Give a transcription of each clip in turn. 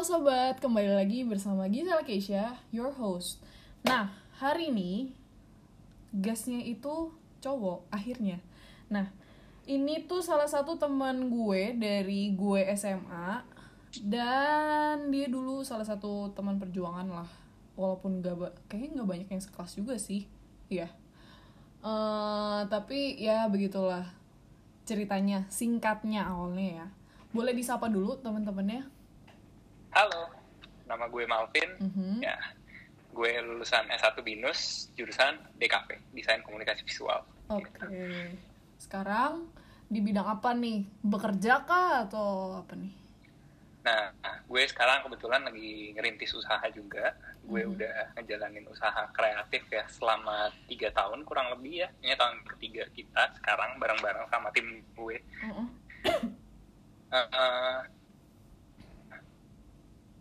Halo sobat, kembali lagi bersama Gisela Keisha, your host. Nah, hari ini guestnya itu cowok akhirnya. Nah, ini tuh salah satu teman gue dari gue SMA dan dia dulu salah satu teman perjuangan lah. Walaupun gak kayaknya nggak banyak yang sekelas juga sih, iya. Eh, tapi ya begitulah ceritanya, singkatnya awalnya ya. Boleh disapa dulu teman-temannya. Halo, nama gue Malvin. Mhm. Ya, gue lulusan S1 BINUS, jurusan DKP, Desain Komunikasi Visual. Oke. Sekarang di bidang apa nih? Bekerja kah atau apa nih? Nah, gue sekarang kebetulan lagi ngerintis usaha juga. Gue udah ngejalanin usaha kreatif ya selama tiga tahun kurang lebih ya. Ini tahun ketiga kita sekarang bareng-bareng sama tim gue. Heeh. Eh, eh,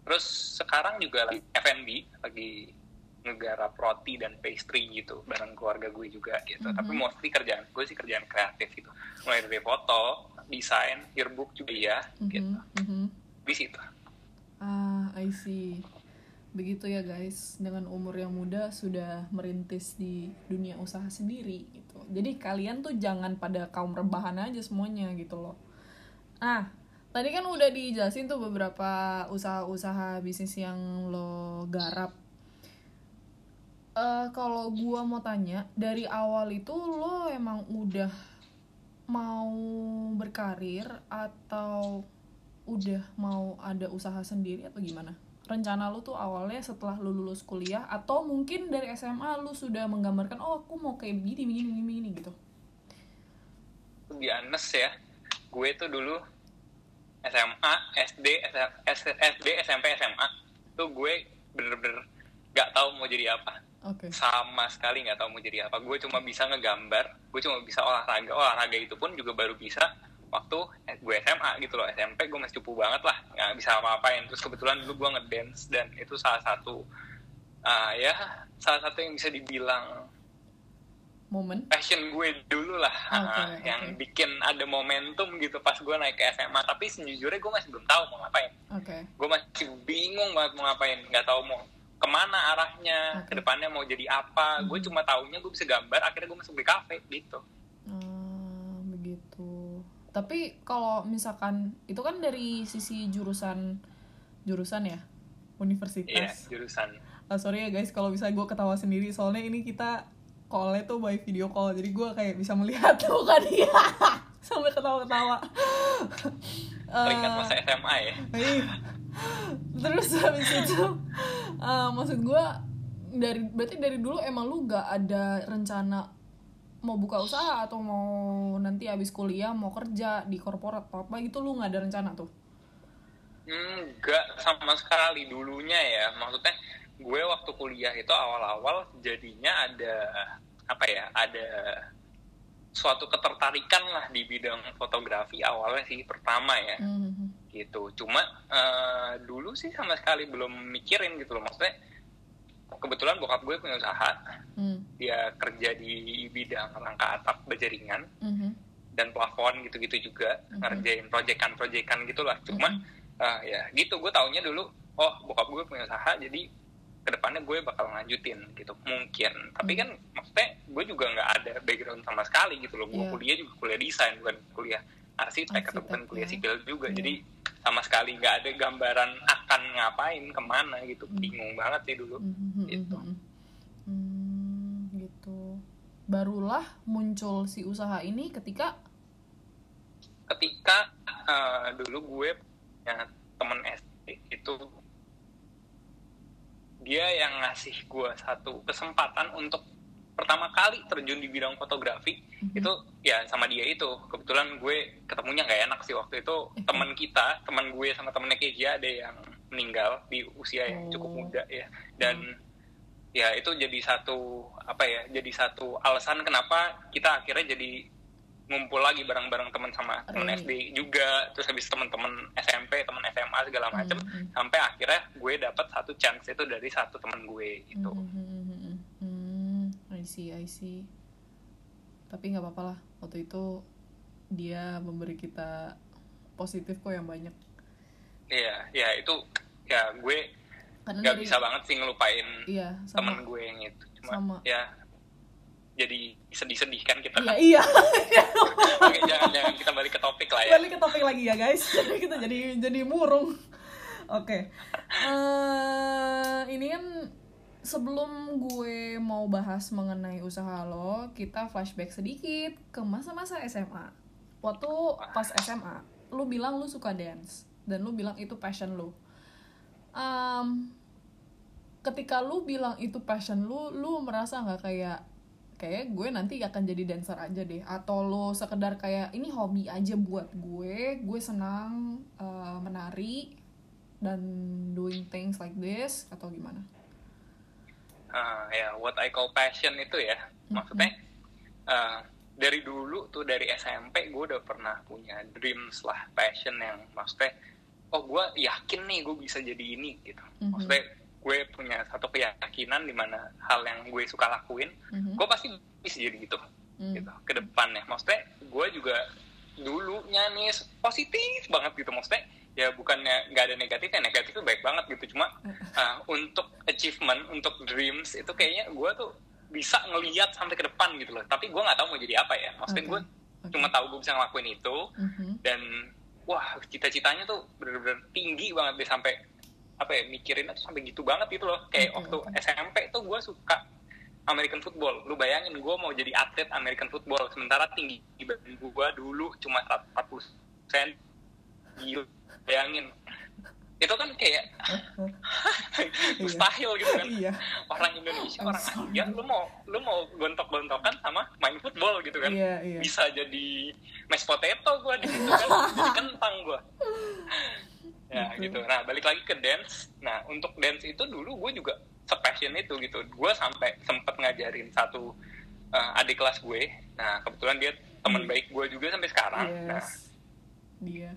terus sekarang juga lagi F&B, lagi ngegarap roti dan pastry gitu bareng keluarga gue juga gitu. Tapi mostly kerjaan gue sih kerjaan kreatif gitu. Mulai dari foto, desain, yearbook juga ya gitu. Mhm, mhm. Di situ. Ah, I see. Begitu ya guys, dengan umur yang muda sudah merintis di dunia usaha sendiri gitu. Jadi kalian tuh jangan pada kaum rebahan aja semuanya gitu loh. Ah, tadi kan udah dijelasin tuh beberapa usaha-usaha bisnis yang lo garap. Eh, kalau gua mau tanya, dari awal itu lo emang udah mau berkarir atau udah mau ada usaha sendiri atau gimana? Rencana lu tuh awalnya setelah lu lulus kuliah atau mungkin dari SMA lu sudah menggambarkan oh aku mau kayak begini begini begini, begini gitu. Be honest ya, gue tuh dulu SMA, SD, SD, SMP, SMA tuh gue bener-bener gak tahu mau jadi apa. Oke. sama sekali nggak tahu mau jadi apa. Gue cuma bisa ngegambar gue cuma bisa olahraga. Olahraga itu pun juga baru bisa waktu gue SMA gitu loh. SMP gue masih cupu banget lah. Nggak bisa apa-apain. Terus kebetulan dulu gue ngedance dan itu salah satu ah, ya salah satu yang bisa dibilang Momen. passion gue dulu lah ah, oke. yang bikin ada momentum gitu pas gue naik ke SMA tapi sejujurnya gue masih belum tahu mau ngapain Oke. gue masih bingung banget mau ngapain nggak tahu mau ke mana arahnya Oke. ke depannya mau jadi apa gue Mhm. cuma taunya gue bisa gambar akhirnya gue masuk di kafe gitu Ah, begitu. Tapi kalau misalkan itu kan dari sisi jurusan jurusan ya iya universitas. jurusan Ah, sorry ya guys kalau bisa gue ketawa sendiri soalnya ini kita call tuh by video call. Jadi gue kayak bisa melihat tuh kan dia. Sampai ketawa-ketawa. teringat Eh, masa SMA ya. Iya. Terus habis itu eh, maksud gue dari berarti dari dulu emang lu gak ada rencana mau buka usaha atau mau nanti habis kuliah mau kerja di korporat atau apa gitu lu nggak ada rencana tuh? Enggak sama sekali dulunya ya. Maksudnya gue waktu kuliah itu awal-awal jadinya ada apa ya ada suatu ketertarikan lah di bidang fotografi awalnya sih pertama ya Mhm. gitu cuma eh, dulu sih sama sekali belum mikirin gitu loh maksudnya kebetulan bokap gue punya usaha Hmm. dia kerja di bidang rangka atap bajaringan Mhm. dan plafon gitu-gitu juga Mhm. ngerjain proyekan-proyekan gitulah cuma ah, ya gitu gue taunya dulu oh bokap gue punya usaha jadi ke depannya gue bakal lanjutin gitu mungkin tapi Mhm. kan maksudnya gue juga nggak ada background sama sekali gitu loh gue Iya. kuliah juga kuliah desain bukan kuliah arsitek atau bukan Arsitek, kuliah ya. sipil juga Iya. jadi sama sekali nggak ada gambaran akan ngapain ke mana gitu Mhm. bingung banget sih dulu Mhm, Gitu. Hmm, gitu barulah muncul si usaha ini ketika ketika eh, dulu gue punya temen SD itu dia yang ngasih gue satu kesempatan untuk pertama kali terjun di bidang fotografi Mhm. itu ya sama dia itu. Kebetulan gue ketemunya nggak enak sih waktu itu. Eh, teman kita teman gue sama temennya Keja ada yang meninggal di usia yang cukup Oh. muda ya. Dan ya itu jadi satu apa ya jadi satu alasan kenapa kita akhirnya jadi ngumpul lagi bareng-bareng teman sama teman. SD juga terus habis teman-teman SMP teman SMA segala macem Mhm. sampai akhirnya gue dapat satu chance itu dari satu teman gue gitu mhm. Hmm, I see, I see. Tapi nggak apa-apa lah. Waktu itu dia memberi kita positif kok yang banyak. Iya, ya itu ya gue nggak bisa banget sih ngelupain iya temen sama gue yang itu cuma Sama. ya jadi sedih-sedih kan kita. Iya iya. Oke, jangan jangan kita balik ke topik lah ya. Balik ke topik lagi ya guys. Jadi kita jadi jadi murung. Oke. Eh, ini kan sebelum gue mau bahas mengenai usaha lo kita flashback sedikit ke masa-masa SMA waktu pas SMA lu bilang lu suka dance dan lu bilang itu passion lu. Em, ketika lu bilang itu passion lu lu merasa nggak kayak kayak gue nanti akan jadi dancer aja deh. Atau lo sekedar kayak ini hobi aja buat gue gue senang uh, menari dan doing things like this atau gimana? Ah, ya what I call passion itu ya. Maksudnya ah, dari dulu tuh dari SMP gue udah pernah punya dreams lah passion yang maksudnya oh gue yakin nih gue bisa jadi ini gitu. Mhm. maksudnya gue punya satu keyakinan di mana hal yang gue suka lakuin Mhm. gue pasti bisa jadi gitu Hmm. gitu ke depannya maksudnya gue juga dulunya nih positif banget gitu maksudnya ya bukannya nggak ada negatifnya negatif itu baik banget gitu cuma uh, untuk achievement untuk dreams itu kayaknya gue tuh bisa ngeliat sampai ke depan gitu loh tapi gue nggak tahu mau jadi apa ya maksudnya Oke. gue Oke. cuma tahu gue bisa ngelakuin itu Mhm. dan wah cita-citanya tuh bener-bener tinggi banget deh sampai apa ya mikirinnya tuh sampai gitu banget gitu loh. Kayak waktu. SMP tuh gue suka American football. Lu bayangin gue mau jadi atlet American football sementara tinggi badan gue dulu cuma 140 sen. Gila bayangin. Itu kan kayak mustahil gitu kan. Iya. Orang Indonesia orang. Asia lu mau lu mau gontok-gontokan sama main football gitu kan. Iya iya. Bisa jadi mashed potato gue di situ kan jadi kentang gue ya Betul. gitu. Nah balik lagi ke dance. Nah untuk dance itu dulu gue juga sepassion itu gitu. Gue sampai sempet ngajarin satu uh, adik kelas gue. Nah kebetulan dia teman Hmm. baik gue juga sampai sekarang. Nah yes dia.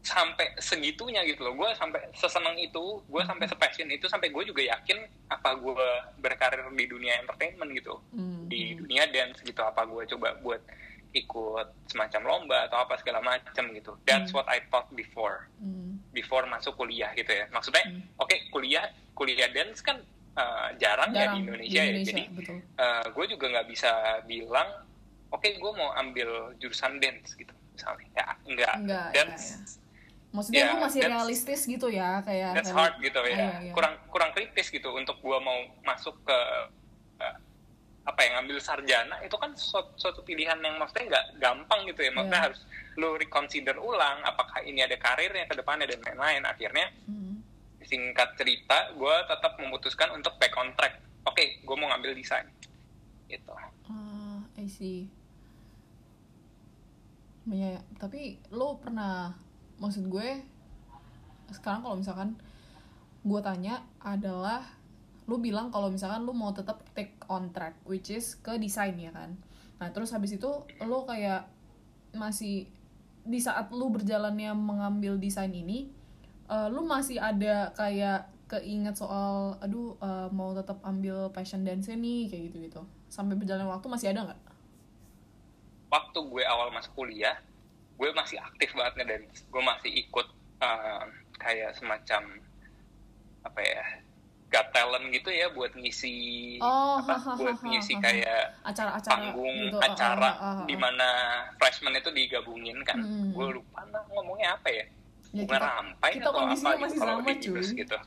sampai segitunya gitu loh. Gue sampai seseneng itu gue sampai sepassion itu sampai gue juga yakin apa gue berkarir di dunia entertainment gitu. Hmm. di dunia dance gitu. Apa gue coba buat ikut semacam lomba atau apa segala macam gitu. That's Hmm. what I thought before. Hmm. Before masuk kuliah gitu ya. Maksudnya Hmm. oke kuliah kuliah dance kan uh, jarang, ya di Jarang. Indonesia, ya. Jadi betul. gue juga nggak bisa bilang oke gue mau ambil jurusan dance gitu misalnya. Ya enggak, Enggak, dance ya, maksudnya Ya, lu masih realistis gitu ya kayak that's tadi. hard gitu ya. Iya, iya. kurang kurang kritis gitu untuk gue mau masuk ke eh, apa yang ngambil sarjana itu kan suatu, suatu pilihan yang maksudnya nggak gampang gitu ya maksudnya Iya. harus lu reconsider ulang apakah ini ada karirnya ke depannya dan lain-lain akhirnya Hmm. singkat cerita gue tetap memutuskan untuk back on track oke gue mau ngambil desain gitu Ah, I see. Ya, tapi lo pernah, maksud gue, sekarang kalau misalkan gue tanya adalah, lo bilang kalau misalkan lo mau tetap take on track, which is ke desain ya kan. Nah terus habis itu lo kayak masih di saat lo berjalannya mengambil desain ini, eh, lo masih ada kayak keinget soal, aduh eh, mau tetap ambil passion dance nih kayak gitu gitu. Sampai berjalan waktu masih ada nggak? waktu gue awal masuk kuliah gue masih aktif banget ngedance gue masih ikut uh, kayak semacam apa ya got talent gitu ya buat ngisi Oh, apa ha, ha, buat ha, ngisi ha, ha. kayak Acara-acara panggung gitu. acara di mana freshman itu digabungin kan Hmm. gue lupa nah, ngomongnya apa ya Ya, bunga kita- rampai kita atau apa gitu masih kalau di gitu Kita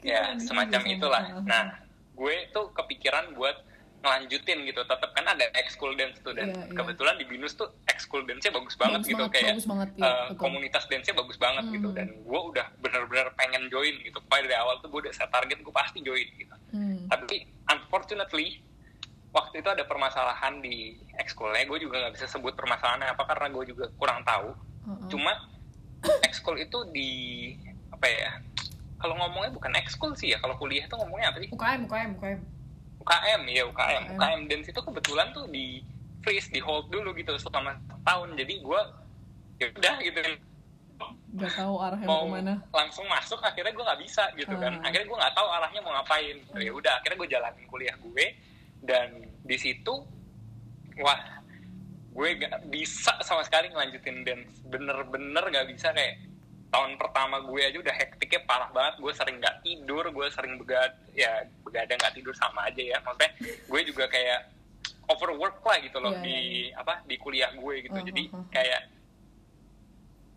ya semacam itulah Ah, ah. nah gue tuh kepikiran buat ngelanjutin gitu tetap kan ada ekskul dance tuh dan Iya, iya. kebetulan di binus tuh ekskul dance-nya bagus banget Bagus gitu banget, kayak bagus banget, ya, betul. komunitas dance-nya bagus banget gitu Hmm. dan gue udah bener-bener pengen join gitu pokoknya dari awal tuh gue udah set target gue pasti join gitu Hmm. tapi unfortunately waktu itu ada permasalahan di ekskulnya gue juga nggak bisa sebut permasalahannya apa karena gue juga kurang tahu Uh-uh. cuma ekskul itu di apa ya kalau ngomongnya bukan ekskul sih ya kalau kuliah itu ngomongnya apa sih UKM, UKM, UKM. UKM ya UKM UKM. UKM dance itu kebetulan tuh di freeze di hold dulu gitu selama tahun jadi gue ya udah gitu. Gak tahu arahnya mau ke mana. langsung masuk akhirnya gue nggak bisa gitu kan. Hmm. akhirnya gue nggak tahu arahnya mau ngapain. Ya udah akhirnya gue jalanin kuliah gue. Dan di situ wah gue gak bisa sama sekali ngelanjutin dance. Bener-bener gak bisa kayak tahun pertama gue aja udah hektiknya parah banget gue sering nggak tidur gue sering begad ya begadang nggak tidur sama aja ya maksudnya gue juga kayak overwork lah gitu loh Iya, di iya, apa di kuliah gue gitu Uh, jadi uh, uh. kayak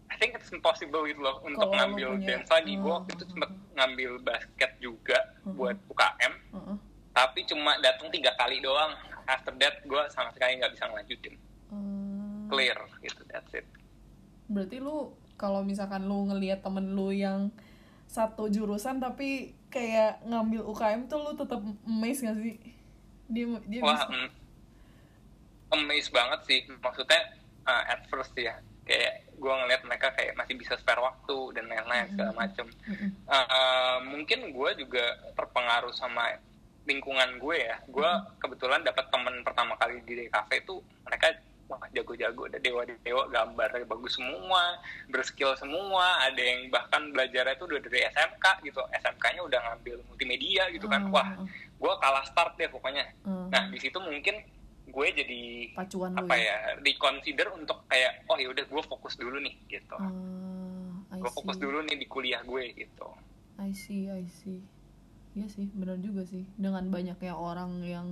I think it's impossible gitu loh untuk Kalau lo ngambil punya- dance lagi gue uh, waktu itu uh, sempet uh. ngambil basket juga Uh, uh. buat UKM Heeh. tapi cuma datang tiga kali doang after that gue sama sekali nggak bisa ngelanjutin Hmm. clear gitu that's it Berarti lu kalau misalkan lu ngelihat temen lu yang satu jurusan tapi kayak ngambil UKM tuh lu tetap amazed gak sih? Dia dia Wah, bisa. mm, amazed banget sih. Maksudnya uh, at first ya, kayak gue ngeliat mereka kayak masih bisa spare waktu dan lain-lain segala macem. Mm-mm. Uh, mungkin gue juga terpengaruh sama lingkungan gue ya. Gue kebetulan dapat temen pertama kali di DKV tuh mereka wah jago-jago, ada dewa-dewa gambarnya bagus semua, berskill semua, ada yang bahkan belajarnya tuh udah dari SMK gitu, SMK-nya udah ngambil multimedia gitu kan, Ah, wah ah, gue kalah start deh pokoknya. ah. Nah di situ mungkin gue jadi pacuan apa ya. ya reconsider untuk kayak oh ya udah gue fokus dulu nih gitu. I gue fokus dulu nih di kuliah gue gitu. I see, I see. Iya sih, benar juga sih. Dengan banyaknya orang yang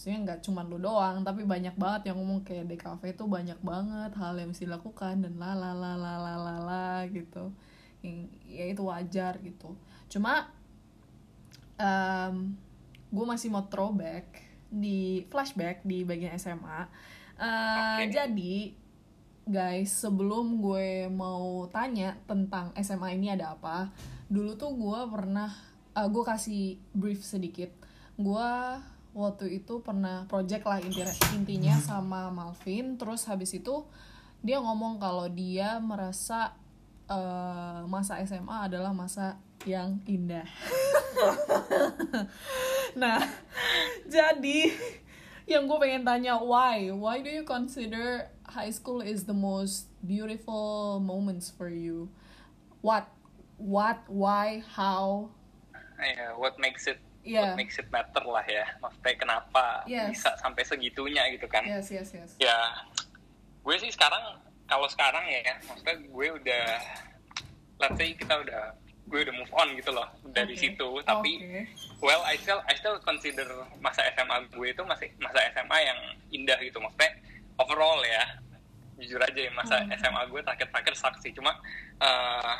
maksudnya nggak cuma lu doang, tapi banyak banget yang ngomong kayak DKV tuh banyak banget hal yang mesti dilakukan dan la la la la la la la gitu. Yang ya itu wajar gitu. Cuma em gue masih mau throwback di flashback di bagian SMA. Eh, Oke. Jadi guys, sebelum gue mau tanya tentang SMA ini ada apa, dulu tuh gue pernah, eh, gue kasih brief sedikit. Gue waktu itu pernah project lah intinya, intinya sama Malvin, terus habis itu dia ngomong kalau dia merasa eh, masa SMA adalah masa yang indah. nah, jadi yang gue pengen tanya why? Why do you consider high school is the most beautiful moments for you? What what why how? Ya, what makes it Yeah. what makes it matter lah ya. Maksudnya kenapa Yes. bisa sampai segitunya gitu kan? yes yes yes Ya, gue sih sekarang kalau sekarang ya, maksudnya gue udah let's say kita udah gue udah move on gitu loh dari Oke. situ tapi Oke. well I still I still consider masa SMA gue itu masih masa SMA yang indah gitu maksudnya overall ya jujur aja ya masa Hmm. SMA gue terakhir-terakhir saksi cuma eh,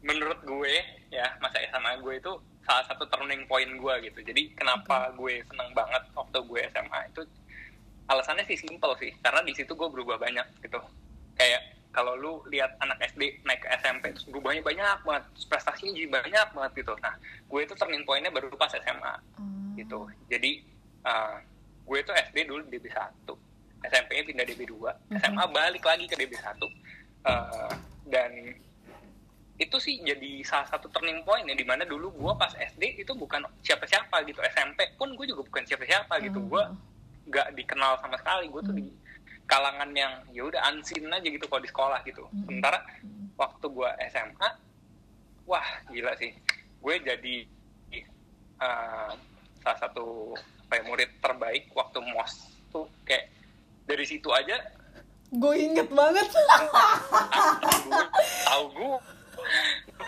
menurut gue ya masa SMA gue itu salah satu turning point gue gitu. Jadi kenapa gue seneng banget waktu gue SMA itu alasannya sih simple sih. Karena di situ gue berubah banyak gitu. Kayak kalau lu lihat anak SD naik ke SMP terus berubahnya banyak banget. Terus prestasinya jadi banyak banget gitu. Nah gue itu turning pointnya baru pas SMA Hmm. gitu. Jadi uh, gue tuh SD dulu di DB 1 SMP nya pindah DB 2 Mhm. SMA balik lagi ke DB 1 Uh, dan itu sih jadi salah satu turning point ya di mana dulu gue pas SD itu bukan siapa-siapa gitu SMP pun gue juga bukan siapa-siapa gitu Hmm. gue nggak dikenal sama sekali gue tuh Hmm. di kalangan yang ya udah unseen aja gitu kalau di sekolah gitu Hmm. sementara Hmm. waktu gue SMA wah gila sih gue jadi uh, salah satu apa ya, murid terbaik waktu mos tuh kayak dari situ aja gue inget banget tahu gue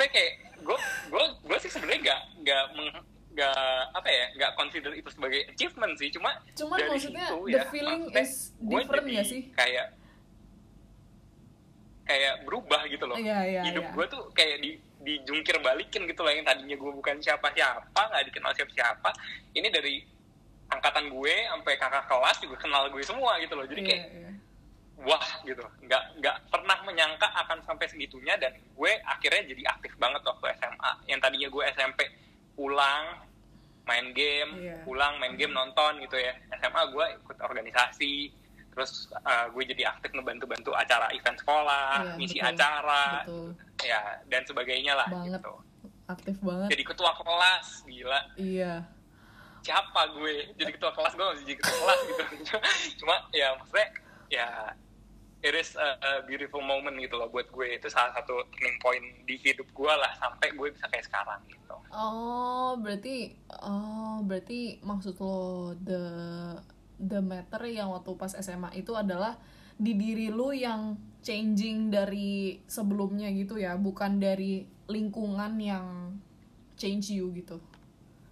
tapi kayak gue gue gue sih sebenarnya nggak nggak meng- nggak apa ya nggak consider itu sebagai achievement sih cuma Cuman dari maksudnya situ the ya, feeling maksudnya is different ya sih? kayak kayak berubah gitu loh Iya, iya, hidup iya. gue tuh kayak di dijungkir balikin gitu loh yang tadinya gue bukan siapa siapa nggak dikenal siapa siapa ini dari angkatan gue sampai kakak kelas juga kenal gue semua gitu loh jadi Iya, kayak iya. Wah gitu. Nggak nggak pernah menyangka akan sampai segitunya dan gue akhirnya jadi aktif banget waktu SMA yang tadinya gue SMP pulang main game Iya. pulang main game nonton gitu ya. SMA gue ikut organisasi terus uh, gue jadi aktif ngebantu-bantu acara event sekolah Iya, ngisi betul. acara betul. ya dan sebagainya lah Banget. gitu. Aktif banget. Jadi ketua kelas gila. Iya. Siapa gue? Jadi ketua kelas gue masih jadi ketua kelas gitu. Cuma ya maksudnya ya it is a, a beautiful moment gitu loh buat gue. Itu salah satu turning point di hidup gue lah sampai gue bisa kayak sekarang gitu. Oh, berarti oh, berarti maksud lo the the matter yang waktu pas SMA itu adalah di diri lu yang changing dari sebelumnya gitu ya bukan dari lingkungan yang change you gitu.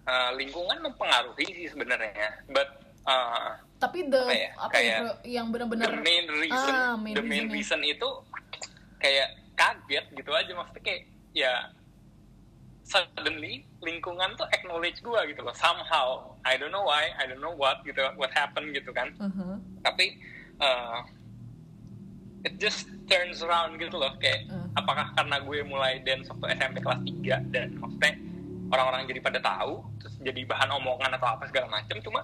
Uh, lingkungan mempengaruhi sih sebenarnya but uh, tapi the Apa ya, apa kayak ya, yang benar-benar the main reason Ah, main the main reason itu kayak kaget gitu aja. Maksudnya kayak ya suddenly lingkungan tuh acknowledge gue gitu loh. Somehow I don't know why I don't know what gitu what happened gitu kan. Uh-huh. tapi uh, it just turns around gitu loh. Kayak Uh. apakah karena gue mulai dance waktu SMP kelas 3 dan maksudnya orang-orang jadi pada tahu terus jadi bahan omongan atau apa segala macam cuma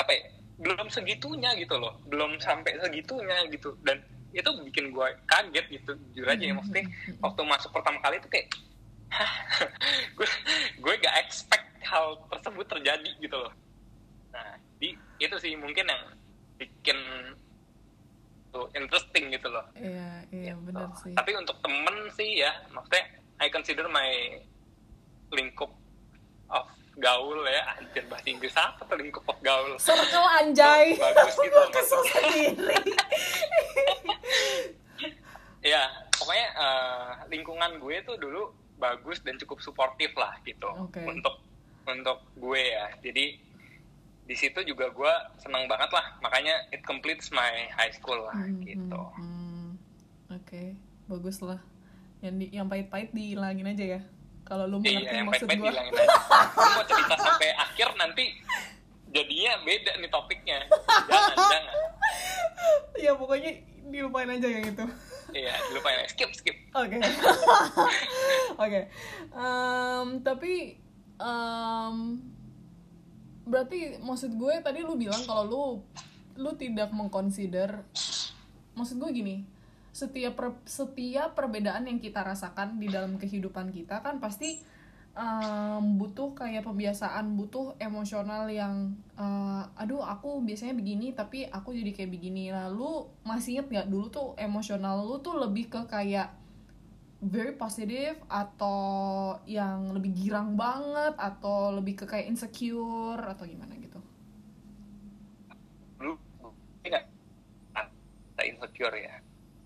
apa ya belum segitunya gitu loh belum sampai segitunya gitu. Dan itu bikin gue kaget gitu jujur aja ya maksudnya waktu masuk pertama kali itu kayak gue gue gak expect hal tersebut terjadi gitu loh. Nah di itu sih mungkin yang bikin tuh interesting gitu loh. Iya iya benar sih. Tapi untuk temen sih ya maksudnya I consider my lingkup of gaul ya. Anjir bahasa Inggris apa tuh lingkup of gaul? Circle anjay. Tuh, bagus gitu kesel sendiri. Ya pokoknya eh, lingkungan gue tuh dulu bagus dan cukup suportif lah gitu. Oke. untuk untuk gue ya. Jadi di situ juga gue seneng banget lah. Makanya it completes my high school lah Hmm, gitu. hmm, hmm. oke bagus lah. Yang di, yang pahit-pahit dihilangin aja ya kalau lu mengerti iya yang maksud bilangin aja Lu mau cerita sampai akhir nanti jadinya beda nih topiknya. Jangan jangan. Ya pokoknya dilupain aja yang itu. Iya lupain skip skip. Oke. Oke. Em, tapi em, berarti maksud gue tadi lu bilang kalau lu lu tidak mengconsider maksud gue gini setiap per- setiap perbedaan yang kita rasakan di dalam kehidupan kita kan pasti em, butuh kayak pembiasaan butuh emosional yang eh, aduh aku biasanya begini tapi aku jadi kayak begini. Lalu masih inget nggak dulu tuh emosional lu tuh lebih ke kayak very positive atau yang lebih girang banget atau lebih ke kayak insecure atau gimana gitu? Lu nggak? Rasa insecure ya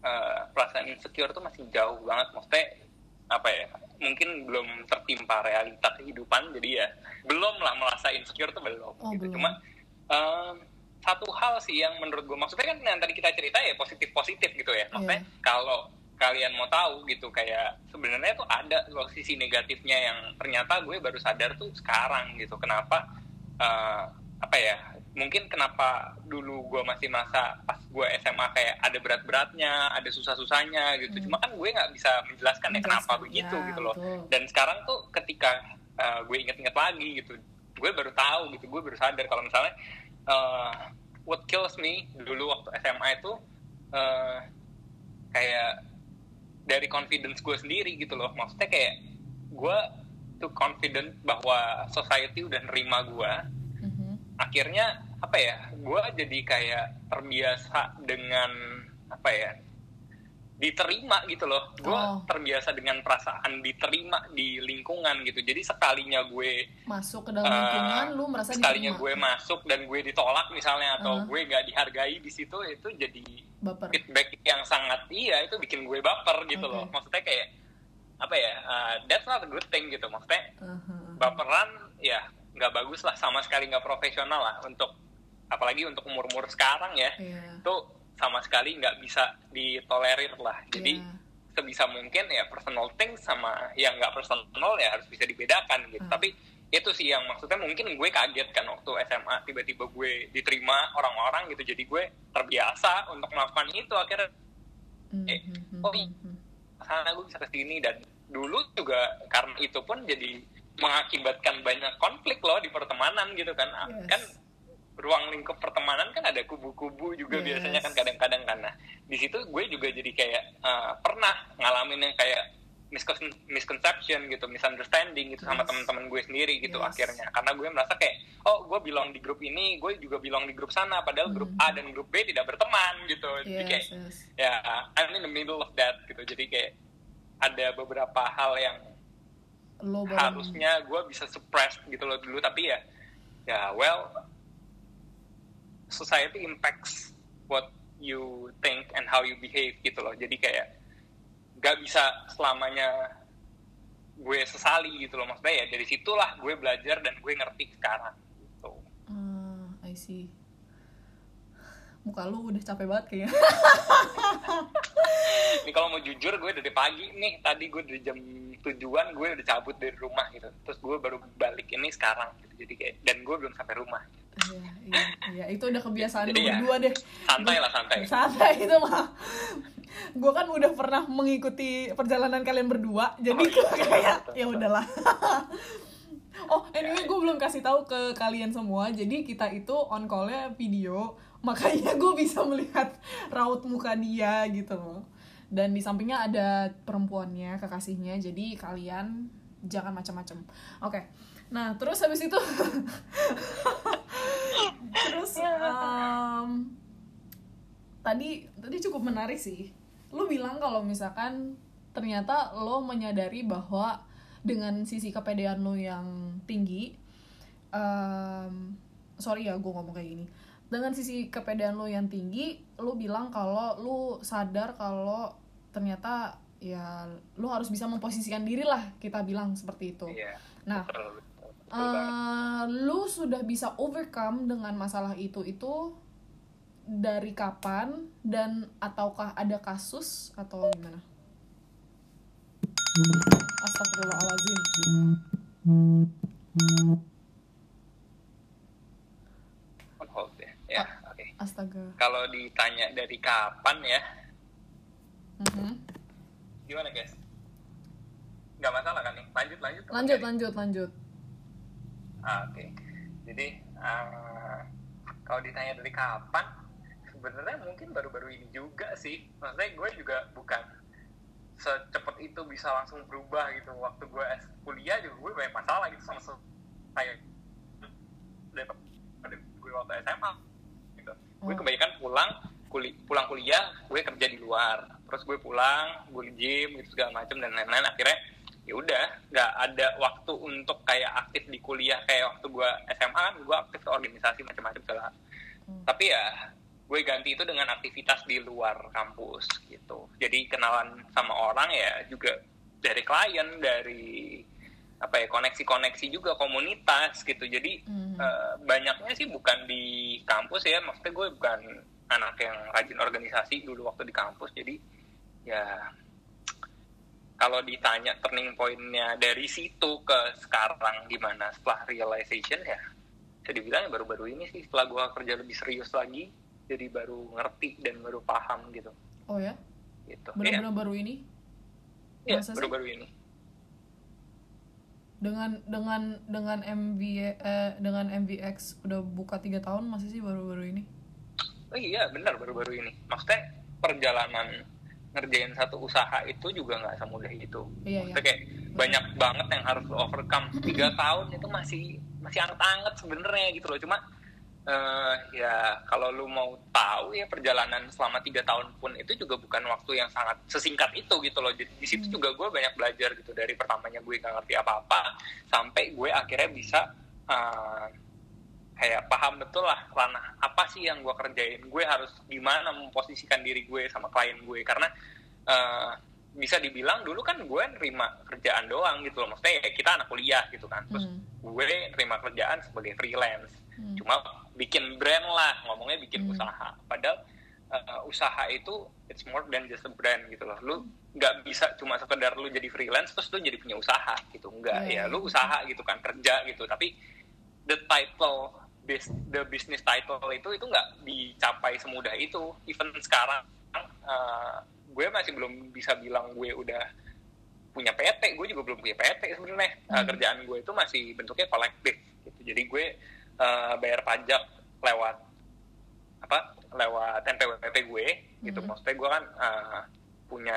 Eh, perasaan insecure tuh masih jauh banget maksudnya apa ya mungkin belum tertimpa realita kehidupan jadi ya belum lah merasa insecure tuh belum Oh, gitu belum. cuma em, satu hal sih yang menurut gue maksudnya kan yang tadi kita cerita ya positif positif gitu ya maksudnya Iya. kalau kalian mau tahu gitu kayak sebenarnya tuh ada loh sisi negatifnya yang ternyata gue baru sadar tuh sekarang gitu kenapa eh, apa ya mungkin kenapa dulu gue masih masa pas gue SMA kayak ada berat-beratnya ada susah-susahnya gitu Hmm. cuma kan gue nggak bisa menjelaskan ya kenapa Menjelaskan, begitu ya, gitu loh betul. dan sekarang tuh ketika eh, gue inget-inget lagi gitu gue baru tahu gitu gue baru sadar kalau misalnya eh, what kills me dulu waktu SMA itu eh, kayak dari confidence gue sendiri gitu loh maksudnya kayak gue tuh confident bahwa society udah nerima gue. Akhirnya apa ya gue jadi kayak terbiasa dengan apa ya diterima gitu loh gue Oh. terbiasa dengan perasaan diterima di lingkungan gitu jadi sekalinya gue masuk ke dalam lingkungan lu merasa sekalinya diterima gue masuk dan gue ditolak misalnya atau Uh-huh. gue gak dihargai di situ itu jadi baper feedback yang sangat iya itu bikin gue baper gitu Oke. loh maksudnya kayak apa ya uh, that's not a good thing gitu maksudnya Aha. baperan ya nggak bagus lah sama sekali nggak profesional lah untuk apalagi untuk umur umur sekarang ya Iya. itu sama sekali nggak bisa ditolerir lah jadi Iya. sebisa mungkin ya personal things sama yang nggak personal ya harus bisa dibedakan gitu Hmm. tapi itu sih yang maksudnya mungkin gue kaget kan waktu SMA tiba-tiba gue diterima orang-orang gitu jadi gue terbiasa untuk melakukan itu akhirnya eh, Mhm. oh iya. sana gue bisa ke sini dan dulu juga karena itu pun jadi mengakibatkan banyak konflik loh di pertemanan gitu kan Yes. kan ruang lingkup pertemanan kan ada kubu-kubu juga Yes. biasanya kan kadang-kadang karena di situ gue juga jadi kayak eh, pernah ngalamin yang kayak miscon- misconception gitu misunderstanding gitu sama Yes. teman-teman gue sendiri gitu Yes. akhirnya karena gue merasa kayak oh gue bilang di grup ini gue juga bilang di grup sana padahal grup Hmm. A dan grup B tidak berteman gitu jadi yes, kayak yes. ya I'm in the middle of that gitu jadi kayak ada beberapa hal yang lo harusnya gue bisa suppress gitu loh dulu tapi ya ya well society impacts what you think and how you behave gitu loh. Jadi kayak gak bisa selamanya gue sesali gitu loh. Maksudnya ya dari situlah gue belajar dan gue ngerti sekarang gitu. Ah, I see. Muka lu udah capek banget kayaknya. ini kalau mau jujur gue dari pagi nih tadi gue dari jam tujuan gue udah cabut dari rumah gitu terus gue baru balik ini sekarang gitu jadi kayak dan gue belum sampai rumah Iya, iya, iya. Itu udah kebiasaan lu Jadi ya, berdua deh. santai lah santai Santai itu mah. Gue kan udah pernah mengikuti perjalanan kalian berdua, jadi Oh, iya. kayak ya udahlah. oh, anyway gue belum kasih tahu ke kalian semua. Jadi kita itu on call-nya video, makanya gue bisa melihat raut muka dia gitu loh. Dan di sampingnya ada perempuannya, kekasihnya. Jadi kalian jangan macam-macam. Oke. Nah, terus habis itu terus em, tadi tadi cukup menarik sih lu bilang kalau misalkan ternyata lo menyadari bahwa dengan sisi kepedean lo yang tinggi em, sorry ya gue ngomong kayak gini dengan sisi kepedean lo yang tinggi lo bilang kalau lo sadar kalau ternyata ya lo harus bisa memposisikan diri lah kita bilang seperti itu iya nah betul, betul, betul banget. Eh, lu sudah bisa overcome dengan masalah itu itu dari kapan dan ataukah ada kasus atau gimana? Astagfirullahaladzim. on hold ya ya oke Astaga. kalau ditanya dari kapan ya? Mhm. gimana guys? Nggak masalah kan nih? Lanjut lanjut. Lanjut lanjut lanjut. Ah, oke. Jadi eh, kalau ditanya dari kapan sebenarnya mungkin baru-baru ini juga sih. Maksudnya gue juga bukan secepat itu bisa langsung berubah gitu. Waktu gue kuliah juga gue banyak masalah gitu sama kayak daripada gue waktu SMA gue Oh. kebanyakan pulang kuli, pulang kuliah gue kerja di luar terus gue pulang gue gym gitu segala macam dan lain-lain akhirnya ya udah nggak ada waktu untuk kayak aktif di kuliah kayak waktu gue SMA kan gue aktif ke organisasi macam-macam segala Hmm. tapi ya gue ganti itu dengan aktivitas di luar kampus gitu jadi kenalan sama orang ya juga dari klien dari apa ya koneksi-koneksi juga komunitas gitu. Jadi Mhm. eh, banyaknya sih bukan di kampus ya maksudnya gue bukan anak yang rajin organisasi dulu waktu di kampus. Jadi ya kalau ditanya turning pointnya dari situ ke sekarang gimana setelah realization ya bisa dibilang ya baru-baru ini sih setelah gue kerja lebih serius lagi jadi baru ngerti dan baru paham gitu. Oh ya? gitu. Benar-benar baru ini? ya, baru-baru ini Dengan dengan dengan MV eh, dengan MVX udah buka tiga tahun masih sih baru-baru ini? Oh iya benar baru-baru ini. Maksudnya perjalanan ngerjain satu usaha itu juga nggak semudah itu. Iya, Maksudnya kayak banyak banget yang harus overcome. Tiga tahun itu masih masih anget-anget sebenarnya gitu loh. Cuma eh, ya kalau lu mau tahu ya perjalanan selama tiga tahun pun itu juga bukan waktu yang sangat sesingkat itu gitu loh. Jadi di situ Hmm. juga gue banyak belajar gitu dari pertamanya gue nggak ngerti apa-apa sampai gue akhirnya bisa eh, kayak paham betul lah ranah apa sih yang gue kerjain gue harus gimana memposisikan diri gue sama klien gue karena eh, bisa dibilang dulu kan gue nerima kerjaan doang gitu loh maksudnya ya kita anak kuliah gitu kan terus Hmm. gue nerima kerjaan sebagai freelance Hmm. cuma bikin brand lah ngomongnya bikin Hmm. usaha. Padahal eh, usaha itu it's more than just a brand gitu loh. Lu nggak bisa cuma sekedar lu jadi freelance terus lu jadi punya usaha gitu. Enggak Iya, ya lu iya. usaha gitu kan kerja gitu. Tapi the title bus- the business title itu itu nggak dicapai semudah itu. Even sekarang eh, gue masih belum bisa bilang gue udah punya PT gue juga belum punya PT sebenarnya. Eh, Hmm. kerjaan gue itu masih bentuknya kolektif gitu. Jadi gue eh, bayar pajak lewat apa lewat NPWP gue gitu Hmm. maksudnya gue kan eh, punya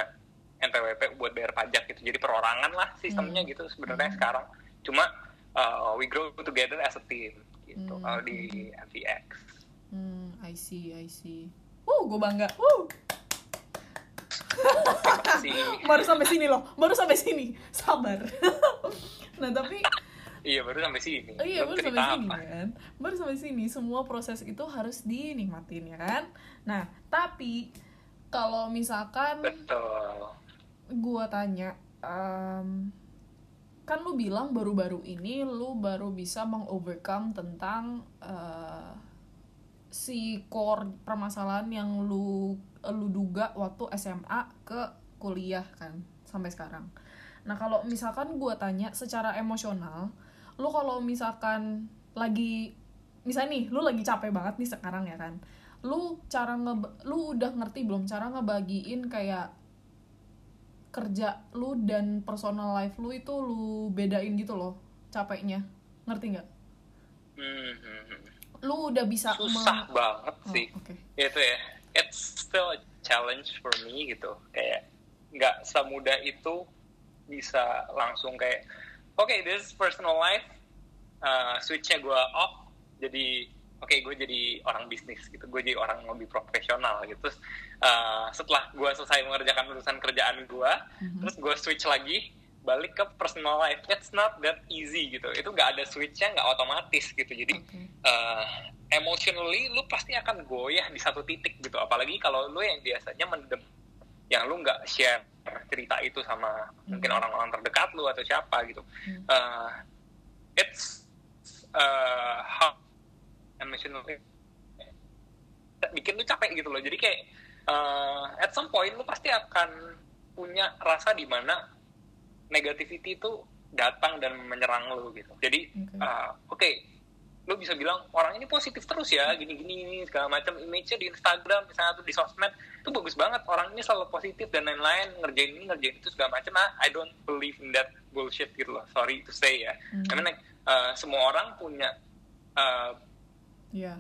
NPWP buat bayar pajak gitu jadi perorangan lah sistemnya Hmm. gitu sebenarnya Hmm. sekarang cuma uh, we grow together as a team gitu Hmm. kalau di MVX Hmm, I see, I see. Uh, gue bangga. Uh, kasih baru sampai sini loh, baru sampai sini. Sabar. nah tapi iya baru sampai sini. Oh iya Belum baru sampai sini apa. kan? Baru sampai sini Semua proses itu harus dinikmatin ya kan? Nah tapi Kalau misalkan betul. Gua tanya em, Kan lu bilang baru-baru ini Lu baru bisa mengovercome tentang eh, Si core permasalahan yang lu Lu duga waktu SMA ke kuliah kan Sampai sekarang. Nah kalau misalkan gua tanya secara emosional lu kalau misalkan lagi misalnya nih lu lagi capek banget nih sekarang ya kan lu cara nge lu udah ngerti belum cara ngebagiin kayak kerja lu dan personal life lu itu lu bedain gitu loh capeknya ngerti nggak? Hmm, hmm, hmm. lu udah bisa susah meng- banget Oh, sih. oke. Itu ya it's still a challenge for me gitu. Kayak nggak semudah itu bisa langsung kayak oke this is personal life. Uh, switchnya gue off. Jadi oke gue jadi orang bisnis gitu. Gue jadi orang lebih profesional gitu. Terus uh, setelah gue selesai mengerjakan urusan kerjaan gue Mhm. terus gue switch lagi balik ke personal life. It's not that easy gitu. Itu nggak ada switchnya nggak otomatis gitu. Jadi Oke. uh, emotionally lu pasti akan goyah di satu titik gitu. Apalagi kalau lu yang biasanya mendem yang lu nggak share cerita itu sama mungkin Hmm. orang-orang terdekat lu atau siapa gitu Hmm. uh, it's uh, how emotionally bikin lu capek gitu loh jadi kayak uh, at some point lu pasti akan punya rasa di mana negativity itu datang dan menyerang lu gitu jadi Oke. uh, oke lu bisa bilang orang ini positif terus ya gini gini segala macam. Image-nya di Instagram misalnya atau di sosmed itu bagus banget. Orang ini selalu positif dan lain-lain ngerjain ini ngerjain itu segala macam. Ah I don't believe in that bullshit gitu loh. Sorry to say ya. Hmm. I mean like uh, semua orang punya uh, Iya.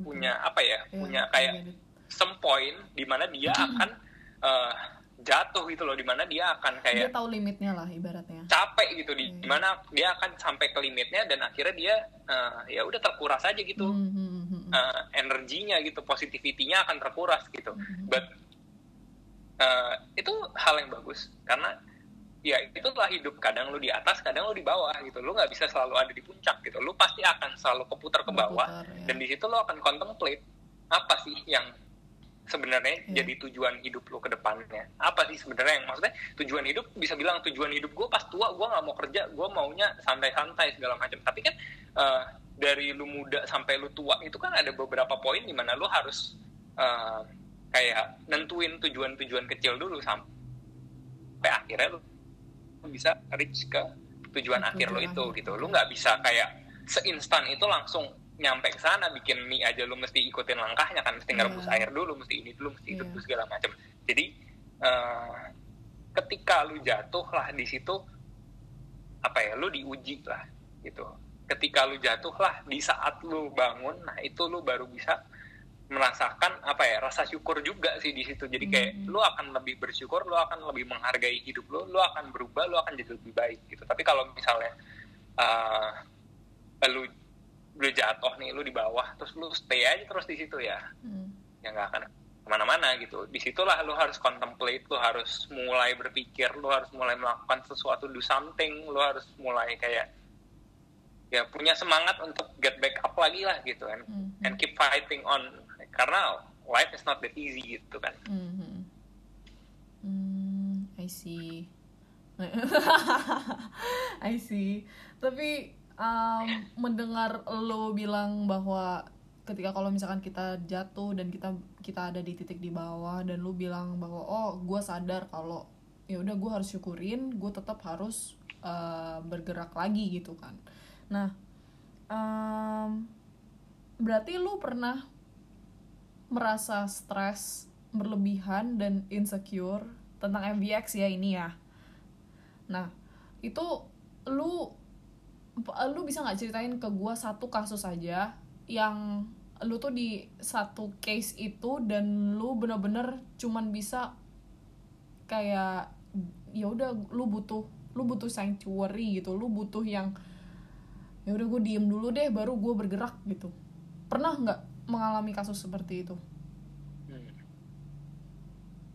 punya apa ya Iya, punya kayak it. some point di mana dia akan uh, jatuh gitu loh di mana dia akan dia kayak tahu limitnya lah ibaratnya capek gitu di Iya. mana dia akan sampai ke limitnya dan akhirnya dia uh, ya udah terkuras aja gitu Hmm, hmm, hmm, hmm. uh, energinya gitu positivity-nya akan terkuras gitu Mhm. but uh, itu hal yang bagus karena ya itulah hidup kadang lu di atas kadang lu di bawah gitu lu nggak bisa selalu ada di puncak gitu lu pasti akan selalu keputar ke bawah Berputar, ya. dan di situ lo akan contemplate apa sih yang sebenarnya Iya. jadi tujuan hidup lo ke depannya. Apa sih sebenarnya yang maksudnya? Tujuan hidup bisa bilang tujuan hidup gue pas tua gue nggak mau kerja gue maunya santai-santai segala macam. Tapi kan eh, dari lu muda sampai lu tua itu kan ada beberapa poin di mana lu harus eh, kayak nentuin tujuan-tujuan kecil dulu sampai akhirnya lu bisa reach ke tujuan akhir lo itu gitu. Lu nggak bisa kayak seinstan itu langsung nyampe ke sana bikin mie aja lu mesti ikutin langkahnya kan mesti ngerebus Iya. air dulu mesti ini dulu mesti itu Iya. dulu segala macam jadi eh, ketika lu jatuh lah di situ apa ya lu diuji lah gitu ketika lu jatuh lah di saat lu bangun nah itu lu baru bisa merasakan apa ya rasa syukur juga sih di situ jadi kayak Mhm. lu akan lebih bersyukur lu akan lebih menghargai hidup lu lu akan berubah lu akan jadi lebih baik gitu tapi kalau misalnya eh, lu lu jatuh nih lu di bawah terus lu stay aja terus di situ ya Hmm. ya nggak akan ke mana-mana gitu di situlah lu harus contemplate lu harus mulai berpikir lu harus mulai melakukan sesuatu do something lu harus mulai kayak ya punya semangat untuk get back up lagi lah gitu kan Hmm. and keep fighting on karena life is not that easy gitu kan Hmm. Hmm, I see. I see. Tapi um, mendengar lo bilang bahwa ketika kalau misalkan kita jatuh dan kita kita ada di titik di bawah dan lo bilang bahwa oh gue sadar kalau ya udah gue harus syukurin gue tetap harus uh, bergerak lagi gitu kan nah um, berarti lu pernah merasa stres berlebihan dan insecure tentang MBX ya ini ya. Nah, itu lu lu bisa nggak ceritain ke gua satu kasus aja yang lu tuh di satu case itu dan lu bener-bener cuman bisa kayak ya udah lu butuh lu butuh sanctuary gitu lu butuh yang ya udah gue diem dulu deh baru gue bergerak gitu pernah nggak mengalami kasus seperti itu Hmm.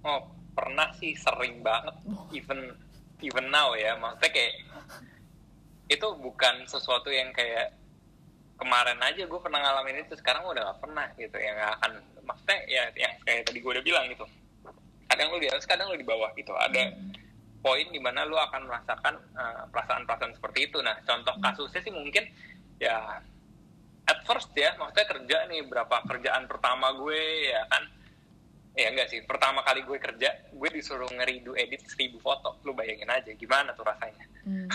Oh, pernah sih sering banget. Oh. Even even now ya, maksudnya kayak itu bukan sesuatu yang kayak kemarin aja gue pernah ngalamin itu sekarang udah gak pernah gitu. Yang gak akan maksudnya ya yang kayak tadi gue udah bilang gitu. Kadang lu di atas kadang lu di bawah gitu. Ada poin di mana lu akan merasakan uh, perasaan-perasaan seperti itu. Nah contoh kasusnya sih mungkin ya at first ya maksudnya kerja nih berapa kerjaan pertama gue ya kan? Ya enggak sih pertama kali gue kerja gue disuruh ngeridu edit seribu foto. Lu bayangin aja gimana tuh rasanya? Hmm.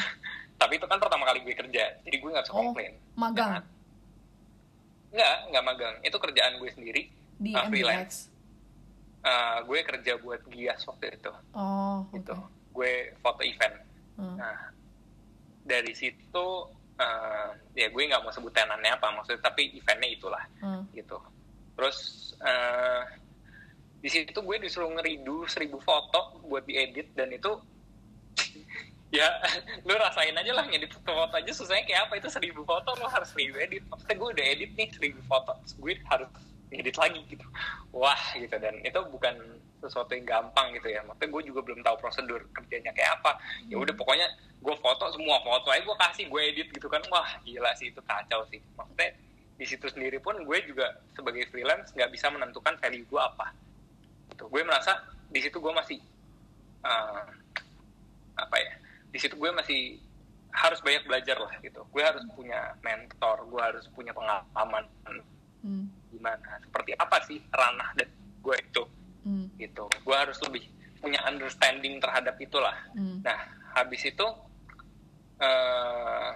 Tapi itu kan pertama kali gue kerja jadi gue nggak bisa Oh, komplain magang nggak nggak magang itu kerjaan gue sendiri di MBX. freelance. Uh, gue kerja buat Gias waktu itu Oh, oke. gitu gue foto event Hmm. nah dari situ uh, ya gue nggak mau sebut tenannya apa maksudnya tapi eventnya itulah Hmm. gitu terus uh, di situ gue disuruh ngeridu seribu foto buat diedit dan itu ya lu rasain aja lah ngedit foto aja susahnya kayak apa? Itu seribu foto lo harus seribu edit maksudnya gue udah edit nih seribu foto terus gue harus ngedit lagi gitu. Wah gitu. Dan itu bukan sesuatu yang gampang gitu ya. Maksudnya gue juga belum tahu prosedur kerjanya kayak apa. Ya udah pokoknya gue foto semua foto aja gue kasih gue edit gitu kan. Wah gila sih itu kacau sih. Maksudnya di situ sendiri pun gue juga sebagai freelance nggak bisa menentukan value gue apa. Gitu. Gue merasa di situ gue masih uh, apa ya di situ gue masih harus banyak belajar lah gitu. Gue harus punya mentor gue harus punya pengalaman Hmm. gimana seperti apa sih ranah dan gue itu Hmm. gitu. Gue harus lebih punya understanding terhadap itulah. Hmm. nah habis itu eh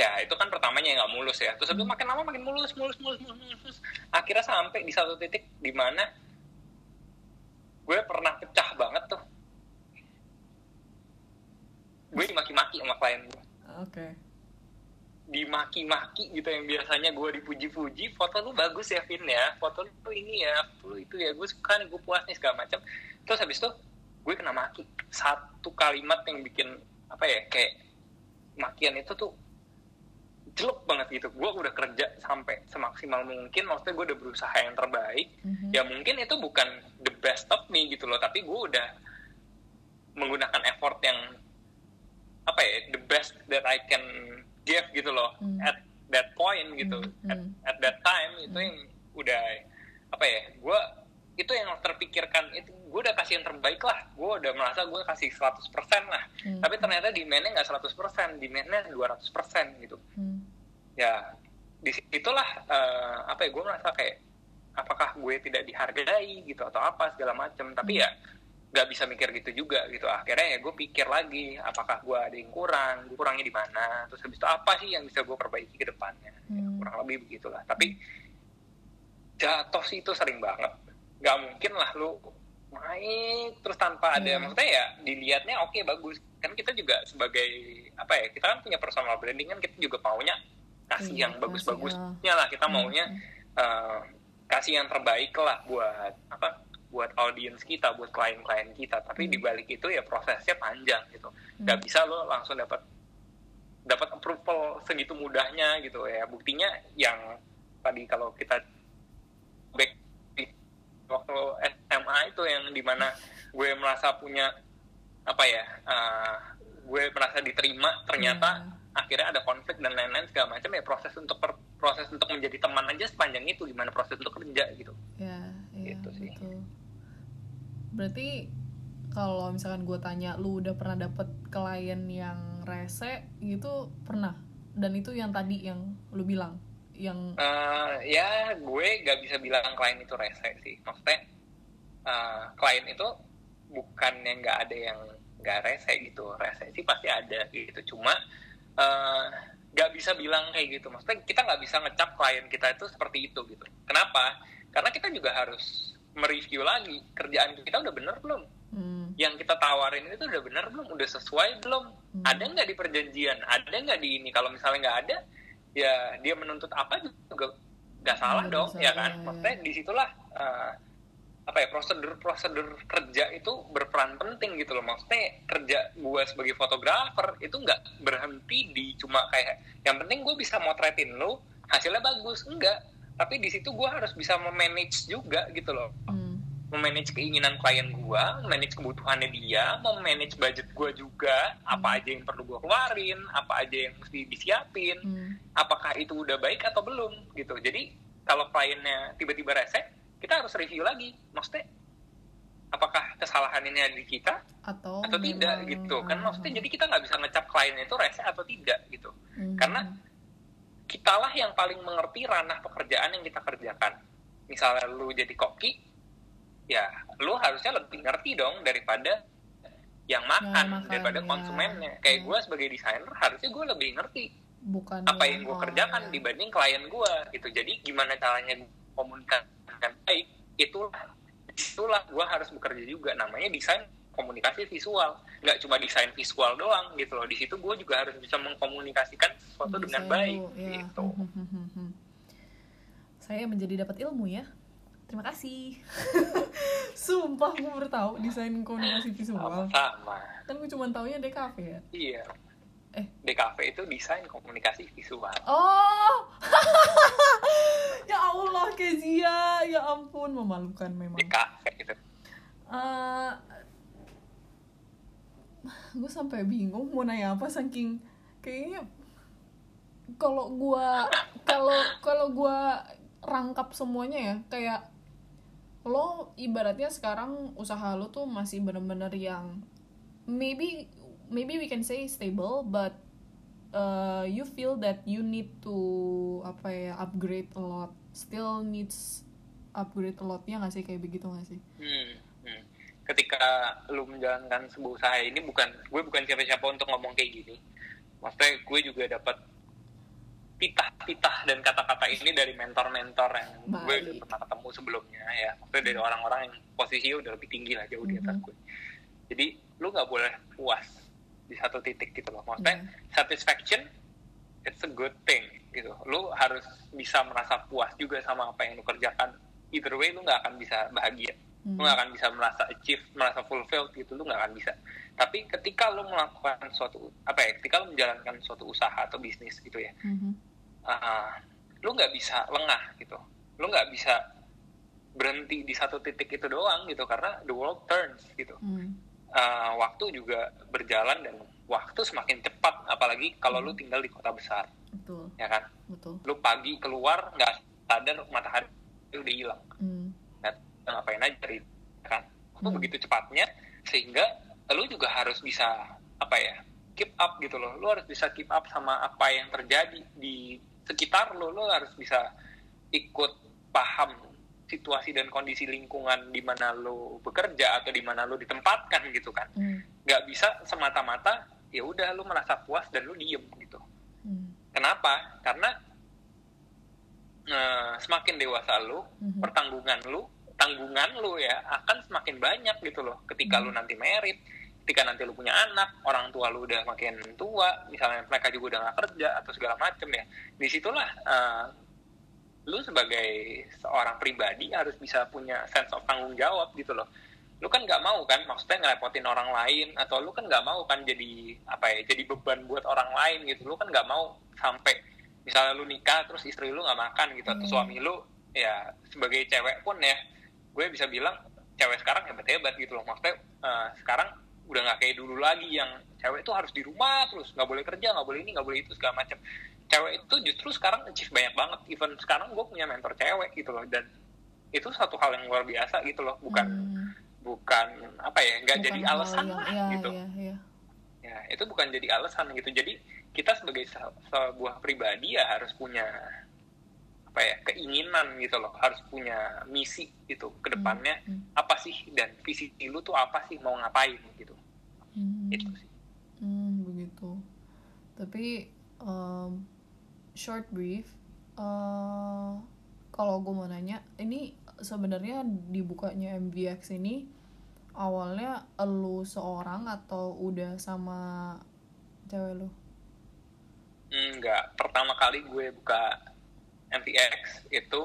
ya itu kan pertamanya nggak mulus ya. Terus habis itu makin lama makin mulus mulus mulus mulus mulus. Akhirnya sampai di satu titik di mana gue pernah pecah banget tuh gue dimaki-maki sama klien gue Oke. dimaki-maki gitu yang biasanya gue dipuji-puji. Foto lu bagus ya Vin ya. Foto lu ini ya foto lu itu ya. Gue suka nih gue puas nih segala macam. Terus habis itu gue kena maki. Satu kalimat yang bikin apa ya kayak makian itu tuh jelek banget gitu. Gue udah kerja sampai semaksimal mungkin. Maksudnya gue udah berusaha yang terbaik. Mhm. ya mungkin itu bukan the best of me gitu loh. Tapi gue udah menggunakan effort yang apa ya the best that I can give gitu loh Hmm. at that point gitu Hmm, at, hmm. at that time itu yang udah apa ya gue itu yang terpikirkan itu gue udah kasih yang terbaik lah gue udah merasa gue kasih 100% lah Hmm. tapi ternyata demandnya nggak 100% demandnya 200% gitu Hmm. ya di itulah eh, apa ya gue merasa kayak apakah gue tidak dihargai gitu atau apa segala macam tapi ya nggak bisa mikir gitu juga gitu. Akhirnya ya gue pikir lagi apakah gue ada yang kurang gue kurangnya di mana terus habis itu apa sih yang bisa gue perbaiki ke depannya? Ya, Hmm. kurang lebih begitulah. Tapi jatuh sih itu sering banget. Nggak mungkin lah lu naik terus tanpa ada Iya. maksudnya ya dilihatnya oke bagus. Kan kita juga sebagai apa ya kita kan punya personal branding kan kita juga maunya kasih Iya, yang bagus-bagusnya lah. Kita Hmm. maunya eh, kasih yang terbaik lah buat apa buat audiens kita buat klien-klien kita. Tapi Hmm. di balik itu ya prosesnya panjang gitu. Nggak bisa lo langsung dapat dapat approval segitu mudahnya gitu ya. Buktinya yang tadi kalau kita back di waktu SMA itu yang di mana gue merasa punya apa ya uh, gue merasa diterima ternyata akhirnya ada konflik dan lain-lain segala macam ya proses untuk per- proses untuk menjadi teman aja sepanjang itu gimana proses untuk kerja gitu. Ya, iya, Gitu sih. betul. Berarti kalau misalkan gue tanya lu udah pernah dapet klien yang rese? Gitu pernah. Dan itu yang tadi yang lu bilang yang Eh, ya gue gak bisa bilang klien itu rese sih. Maksudnya eh, klien itu bukan yang nggak ada yang nggak rese gitu. Rese sih pasti ada gitu. Cuma eh, nggak bisa bilang kayak gitu. Maksudnya kita nggak bisa ngecap klien kita itu seperti itu gitu. Kenapa? Karena kita juga harus mereview lagi kerjaan kita udah bener belum? Hmm, yang kita tawarin itu udah bener belum? Udah sesuai belum? Hmm. ada nggak di perjanjian? Ada nggak di ini? Kalau misalnya nggak ada ya dia menuntut apa juga nggak salah Nggak dong ya kan? iya. maksudnya di situlah eh, apa ya prosedur prosedur kerja itu berperan penting gitu loh. Maksudnya kerja gue sebagai fotografer itu nggak berhenti di cuma kayak yang penting gue bisa motretin lo hasilnya bagus. Enggak tapi di situ gue harus bisa memanage juga gitu loh hmm, memanage keinginan klien gue, manage kebutuhannya dia, mau manage budget gue juga, apa aja yang perlu gue keluarin, apa aja yang mesti disiapin, Hmm. apakah itu udah baik atau belum gitu. Jadi kalau kliennya tiba-tiba rese, kita harus review lagi. Maksudnya apakah kesalahan ini ada di kita atau atau tidak gitu kan ah, maksudnya jadi kita nggak bisa ngecap kliennya itu rese atau tidak gitu hmm. karena kitalah yang paling mengerti ranah pekerjaan yang kita kerjakan misalnya lu jadi koki ya lu harusnya lebih ngerti dong daripada yang makan, makan, daripada ya. konsumennya kayak Ya. gue sebagai desainer harusnya gue lebih ngerti bukan apa yang gue kerjakan ya. dibanding klien gue gitu jadi gimana caranya komunikasikan baik itulah itulah gue harus bekerja juga namanya desain komunikasi visual. Nggak cuma desain visual doang gitu loh. Di situ gue juga harus bisa mengkomunikasikan sesuatu dengan Desain baik ya. gitu. Hmm, hmm, hmm, hmm. saya menjadi dapat ilmu ya. Terima kasih. Sumpah gue baru tahu desain komunikasi visual. Sama kan gue cuma taunya DKV ya? Iya. Eh. DKV itu desain komunikasi visual. Oh! Ya Allah Kezia. Ya ampun memalukan memang. DKV gitu Eh, gue sampai bingung mau nanya apa saking kayaknya kalau gua kalau kalau gua rangkap semuanya ya kayak lo ibaratnya sekarang usaha lo tuh masih bener-bener yang maybe maybe we can say stable but uh, you feel that you need to apa ya upgrade a lot. Still needs upgrade a lot ya nggak sih? Kayak begitu nggak sih? Hmm. Ketika lu menjalankan sebuah usaha ini bukan gue bukan siapa-siapa untuk ngomong kayak gini. Maksudnya gue juga dapat titah-titah dan kata-kata ini dari mentor-mentor yang gue Baik. udah pernah ketemu sebelumnya ya. Maksudnya dari orang-orang yang posisinya udah lebih tinggi lah jauh di atas Mhm. gue. Jadi lu nggak boleh puas di satu titik gitu loh. Maksudnya Iya. satisfaction it's a good thing gitu. Lu harus bisa merasa puas juga sama apa yang lu kerjakan. Either way lu nggak akan bisa bahagia Hmm. lu nggak akan bisa merasa achieve merasa fulfilled gitu lu nggak akan bisa. Tapi ketika lu melakukan suatu apa ya ketika lu menjalankan suatu usaha atau bisnis gitu ya Mhm. ah, lu nggak bisa lengah gitu. Lu nggak bisa berhenti di satu titik itu doang gitu karena the world turns gitu. Hmm. Ah, waktu juga berjalan dan waktu semakin cepat apalagi kalau lu tinggal di kota besar. Betul. Ya kan? Betul. Lu pagi keluar nggak sadar matahari udah hilang. Hmm. Ngapain aja dari kan itu Hmm. begitu cepatnya sehingga lu juga harus bisa apa ya keep up gitu loh lu harus bisa keep up sama apa yang terjadi di sekitar lu lu harus bisa ikut paham situasi dan kondisi lingkungan di mana lu bekerja atau di mana lu ditempatkan gitu kan Hmm. nggak bisa semata-mata ya udah lu merasa puas dan lu diem gitu Hmm. kenapa karena eh, semakin dewasa lu Mhm. pertanggungan lu tanggungan lu ya akan semakin banyak gitu loh ketika Hmm. lu nanti merit ketika nanti lu punya anak orang tua lu udah makin tua misalnya mereka juga udah nggak kerja atau segala macem ya di situlah eh, lu sebagai seorang pribadi harus bisa punya sense of tanggung jawab gitu loh lu kan nggak mau kan maksudnya ngerepotin orang lain atau lu kan nggak mau kan jadi apa ya jadi beban buat orang lain gitu lu kan nggak mau sampai misalnya lu nikah terus istri lu nggak makan gitu atau Hmm. suami lu ya sebagai cewek pun ya gue bisa bilang cewek sekarang hebat hebat gitu loh. Maksudnya eh, sekarang udah nggak kayak dulu lagi yang cewek itu harus di rumah terus nggak boleh kerja nggak boleh ini nggak boleh itu segala macam. Cewek itu justru sekarang achieve banyak banget. Even sekarang gue punya mentor cewek gitu loh. Dan itu satu hal yang luar biasa gitu loh. Bukan Hmm. bukan apa ya nggak jadi alasan yang- lah ya, gitu. ya, ya. ya itu bukan jadi alasan gitu. Jadi kita sebagai se- sebuah pribadi ya harus punya apa ya keinginan gitu loh harus punya misi gitu ke depannya Hmm. apa sih dan visi lu tuh apa sih mau ngapain gitu Hmm. itu sih Hmm, begitu. Tapi um, short brief, uh, kalau gue mau nanya, ini sebenarnya dibukanya MVX ini awalnya lu seorang atau udah sama cewek lu? enggak pertama kali gue buka MTX itu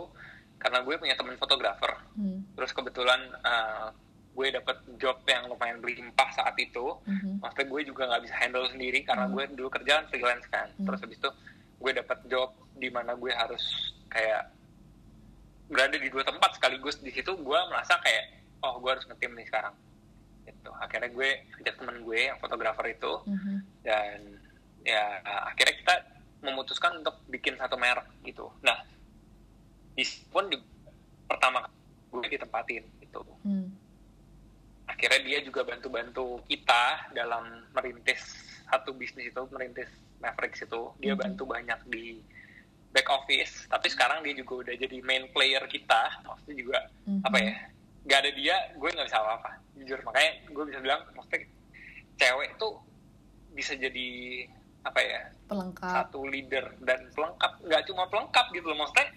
karena gue punya temen fotografer Hmm. terus kebetulan uh, gue dapet job yang lumayan berlimpah saat itu mhm, maksudnya gue juga nggak bisa handle sendiri karena Hmm. gue dulu kerjaan freelance kan Hmm. terus habis itu gue dapet job di mana gue harus kayak berada di dua tempat sekaligus di situ gue merasa kayak oh gue harus ngetim nih sekarang gitu akhirnya gue ajak temen gue yang fotografer itu Mhm. dan ya akhirnya kita memutuskan untuk bikin satu merek gitu nah di pun di, pertama gue ditempatin gitu Hmm. akhirnya dia juga bantu-bantu kita dalam merintis satu bisnis itu merintis Mavericks itu dia Mhm. bantu banyak di back office tapi sekarang dia juga udah jadi main player kita maksudnya juga Mhm. apa ya nggak ada dia gue nggak bisa apa-apa jujur makanya gue bisa bilang maksudnya cewek tuh bisa jadi apa ya pelengkap. satu leader dan pelengkap. Nggak cuma pelengkap gitu loh maksudnya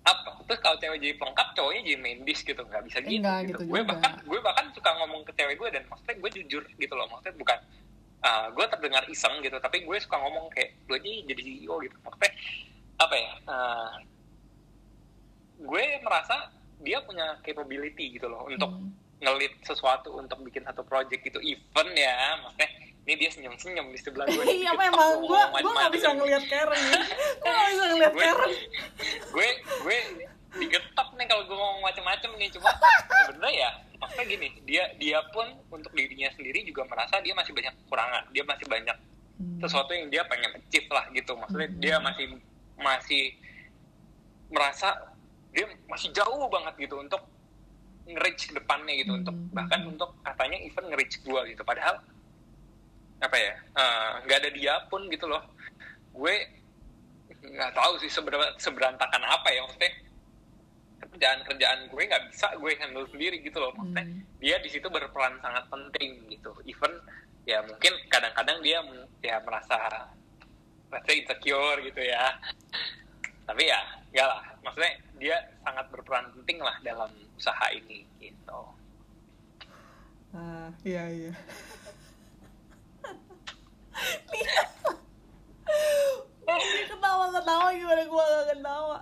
apa? Terus kalau cewek jadi pelengkap cowoknya jadi main dish gitu. Nggak bisa gitu, Nggak gitu. gitu gue juga. bahkan gue bahkan suka ngomong ke cewek gue dan maksudnya gue jujur gitu loh. Maksudnya bukan ah, gue terdengar iseng gitu tapi gue suka ngomong kayak gue aja jadi CEO gitu. Maksudnya apa ya ah, gue merasa dia punya capability gitu loh untuk Hmm. ngelit sesuatu untuk bikin satu project gitu. Event ya maksudnya ini dia senyum senyum di sebelah gue iya memang gue gue nggak bisa ngelihat Karen gue nggak bisa ngelihat gue Karen. gue gue digetap nih kalau gue ngomong macem-macem nih. Cuma sebenarnya ya maksudnya gini dia dia pun untuk dirinya sendiri juga merasa dia masih banyak kekurangan. Dia masih banyak Hmm. sesuatu yang dia pengen achieve lah gitu. Maksudnya Hmm. dia masih masih merasa dia masih jauh banget gitu untuk nge-reach ke depannya gitu. Untuk Hmm. bahkan untuk katanya even nge-reach gua gitu. Padahal apa ya eh, nggak ada dia pun gitu loh. Gue nggak tahu sih seberapa seberantakan apa ya maksudnya kerjaan kerjaan gue nggak bisa gue handle sendiri gitu loh. Maksudnya Hmm. dia di situ berperan sangat penting gitu. Even ya mungkin kadang-kadang dia ya merasa say insecure gitu ya. Tapi ya enggak lah. Maksudnya dia sangat berperan penting lah dalam usaha ini gitu. Ah iya iya Ketawa-ketawa gimana gue gak ketawa?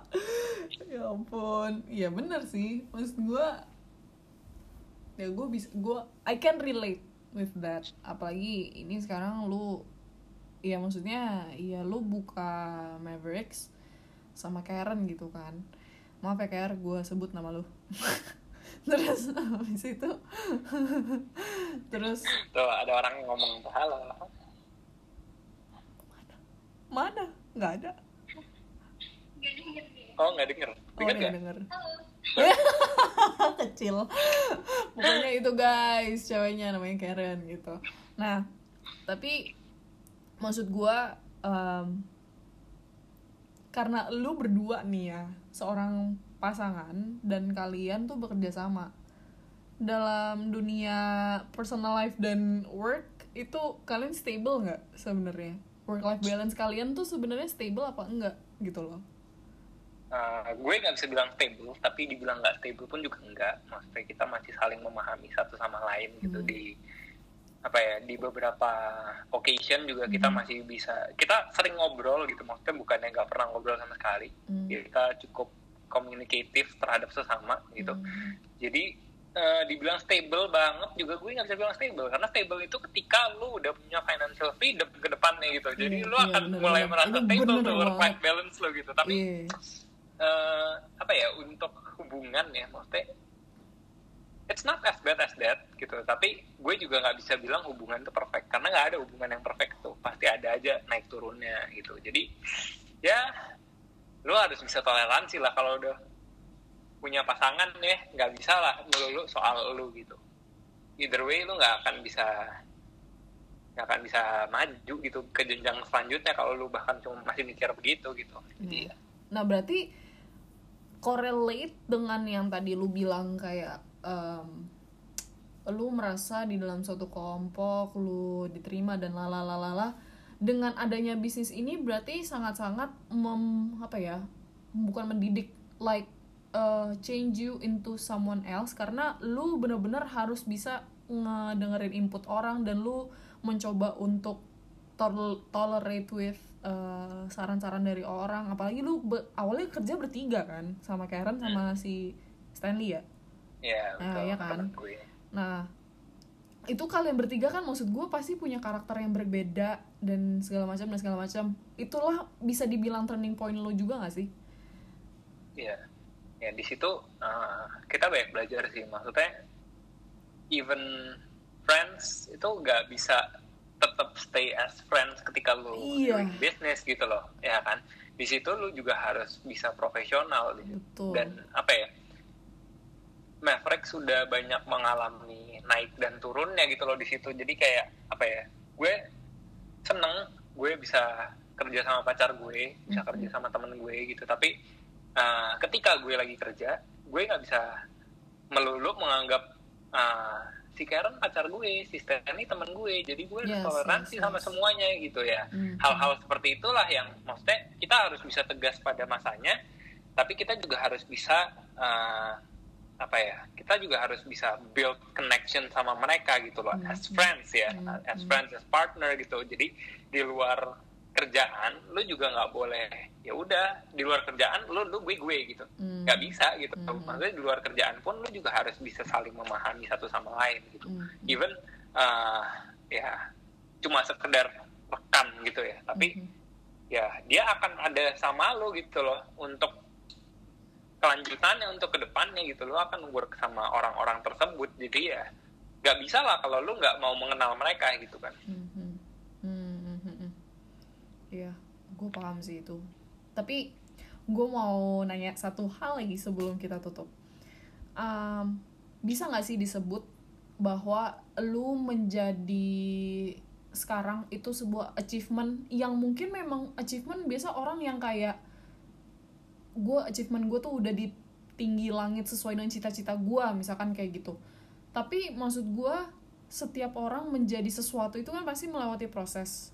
Ya ampun. Iya bener sih. Maksud gue Ya gue bisa gue I can relate with that. Apalagi ini sekarang lu Ya maksudnya Ya lu buka Mavericks Sama Karen gitu kan. Maaf ya Karen gue sebut nama lu. Terus habis itu Terus tuh ada orang ngomong halo Mana? Nggak ada. Oh nggak denger. Oh denger dia nggak? denger. Kecil. Pokoknya itu guys Ceweknya namanya Karen gitu. Nah Tapi Maksud gua em, Karena lu berdua nih ya Seorang pasangan Dan kalian tuh bekerja sama. Dalam dunia Personal life dan work Itu kalian stable nggak sebenarnya Work life balance kalian tuh sebenarnya stable apa enggak gitu loh Uh, gue nggak bisa bilang stable tapi dibilang nggak stable pun juga enggak maksudnya kita masih saling memahami satu sama lain gitu Hmm. di apa ya di beberapa occasion juga kita Hmm. masih bisa kita sering ngobrol gitu maksudnya bukannya nggak pernah ngobrol sama sekali Hmm. Kita cukup komunikatif terhadap sesama gitu Hmm. jadi eh, dibilang stable banget juga gue nggak bisa bilang stable karena stable itu ketika lu udah punya financial freedom ke depannya gitu. Jadi Iya, lu iya, akan bener mulai merasa Itu stable bener tuh work life balance lo gitu. Tapi Iya. eh, apa ya untuk hubungan ya maksudnya it's not as bad as that gitu. Tapi gue juga nggak bisa bilang hubungan itu perfect karena nggak ada hubungan yang perfect tuh. Pasti ada aja naik turunnya gitu. Jadi ya lu harus bisa toleransi lah kalau udah punya pasangan ya nggak bisa lah melulu soal lu gitu. Either way lu nggak akan bisa nggak akan bisa maju gitu ke jenjang selanjutnya kalau lu bahkan cuma masih mikir begitu gitu. Jadi ya Nah berarti correlate dengan yang tadi lu bilang kayak em, lu merasa di dalam suatu kelompok lu diterima dan lalalalala dengan adanya bisnis ini berarti sangat-sangat mem apa ya bukan mendidik like uh, change you into someone else karena lu bener-bener harus bisa ngedengerin input orang dan lu mencoba untuk tol- tolerate with uh, saran-saran dari orang. Apalagi lu be- awalnya kerja bertiga kan sama Karen sama si Stanley ya? Ya, Nah, betul, iya kan? nah itu kalian bertiga kan maksud gue pasti punya karakter yang berbeda dan segala macam dan segala macam. Itulah bisa dibilang turning point lo juga gak sih? Iya. Ya di situ uh, kita banyak belajar sih. Maksudnya even friends itu nggak bisa tetap stay as friends ketika lu Iya. doing business gitu loh ya kan di situ lu juga harus bisa profesional gitu. Betul. dan apa ya Maverick sudah banyak mengalami naik dan turunnya gitu loh di situ jadi kayak apa ya gue seneng gue bisa kerja sama pacar gue bisa Mhm. kerja sama temen gue gitu tapi uh, ketika gue lagi kerja gue nggak bisa melulu menganggap uh, si Karen pacar gue si Stanley temen gue jadi gue Yes, toleransi yes, sama yes. semuanya gitu ya Mhm. hal-hal seperti itulah yang maksudnya kita harus bisa tegas pada masanya tapi kita juga harus bisa uh, apa ya kita juga harus bisa build connection sama mereka gitu loh Hmm. as friends ya Hmm. as Hmm. friends as partner gitu jadi di luar kerjaan lu juga nggak boleh ya udah di luar kerjaan lu lu gue gue gitu Hmm. nggak bisa gitu Hmm. maksudnya di luar kerjaan pun lu juga harus bisa saling memahami satu sama lain gitu Hmm. even uh, ya cuma sekedar rekan gitu ya tapi Mhm. ya dia akan ada sama lo gitu loh untuk kelanjutannya untuk ke depannya gitu lo akan work sama orang-orang tersebut jadi ya nggak bisa lah kalau lo nggak mau mengenal mereka gitu kan. Mhm, mhm, mhm. Iya, gue paham sih itu. Tapi gue mau nanya satu hal lagi sebelum kita tutup. Am, bisa nggak sih disebut bahwa lu menjadi sekarang itu sebuah achievement yang mungkin memang achievement biasa orang yang kayak gue achievement gue tuh udah di tinggi langit sesuai dengan cita-cita gue misalkan kayak gitu tapi maksud gue setiap orang menjadi sesuatu itu kan pasti melewati proses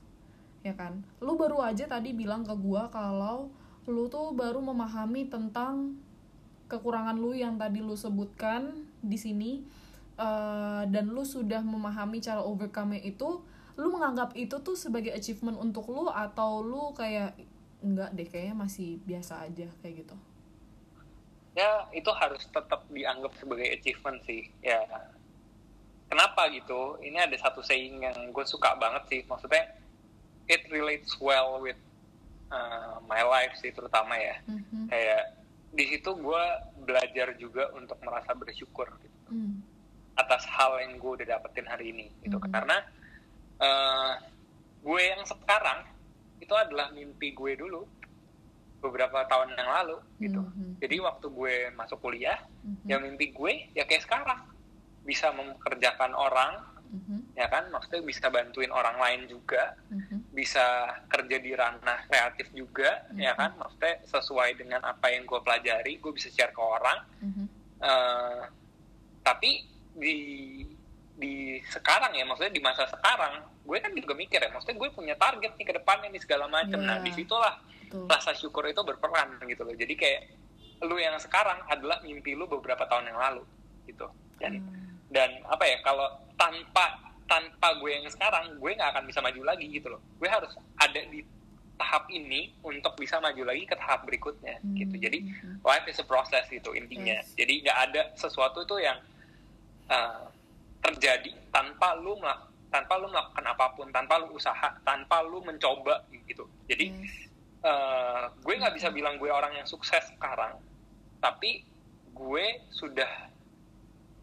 ya kan? Lu baru aja tadi bilang ke gue kalau lu tuh baru memahami tentang kekurangan lu yang tadi lu sebutkan di sini eh, dan lu sudah memahami cara overcome itu lu menganggap itu tuh sebagai achievement untuk lu atau lu kayak enggak deh kayaknya masih biasa aja kayak gitu? Ya itu harus tetap dianggap sebagai achievement sih ya. Kenapa gitu? Ini ada satu saying yang gue suka banget sih. Maksudnya it relates well with uh, my life sih terutama ya Mhm. kayak di situ gue belajar juga untuk merasa bersyukur gitu, Hmm. atas hal yang gue udah dapetin hari ini gitu Mhm. karena eh, gue yang sekarang itu adalah mimpi gue dulu beberapa tahun yang lalu gitu Mhm. jadi waktu gue masuk kuliah Mhm. ya mimpi gue ya kayak sekarang bisa mempekerjakan orang Mhm. ya kan maksudnya bisa bantuin orang lain juga Mhm. bisa kerja di ranah kreatif juga ya Mhm. kan maksudnya sesuai dengan apa yang gue pelajari gue bisa share ke orang Mhm. Eh, tapi di di sekarang ya maksudnya di masa sekarang gue kan juga mikir ya maksudnya gue punya target nih ke depannya nih segala macam nah Iya. di situlah Betul. rasa syukur itu berperan gitu loh jadi kayak lu yang sekarang adalah mimpi lu beberapa tahun yang lalu gitu dan Hmm. Dan apa ya kalau tanpa tanpa gue yang sekarang gue nggak akan bisa maju lagi gitu loh gue harus ada di tahap ini untuk bisa maju lagi ke tahap berikutnya Hmm. gitu jadi life is a process gitu intinya Yes. jadi nggak ada sesuatu itu yang uh, terjadi tanpa lu melak- tanpa lu melakukan apa pun tanpa lu usaha tanpa lu mencoba gitu jadi Yes. uh, gue nggak bisa bilang gue orang yang sukses sekarang tapi gue sudah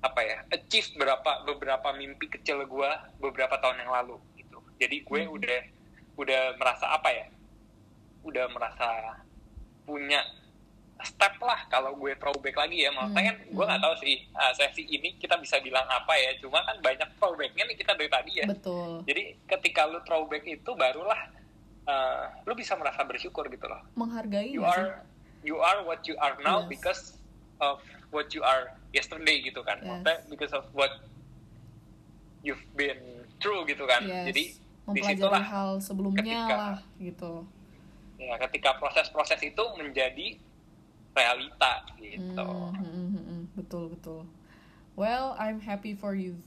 apa ya achieve berapa beberapa mimpi kecil gue beberapa tahun yang lalu gitu jadi gue Mhm. udah udah merasa apa ya udah merasa punya step lah kalau gue throwback lagi ya maksudnya kan Hmm, gue nggak hmm. tahu sih uh, sesi ini kita bisa bilang apa ya cuma kan banyak throwbacknya nih kita dari tadi ya betul jadi ketika lu throwback itu barulah uh, lu bisa merasa bersyukur gitu loh menghargai you nggak sih? are you are what you are now Yes. because of what you are yesterday gitu kan. Yes. maksudnya because of what you've been through gitu kan. Yes. jadi di situlah hal sebelumnya ketika- lah gitu. Ya ketika proses-proses itu menjadi realita gitu. Hmm, hmm. betul betul. Well I'm happy for you.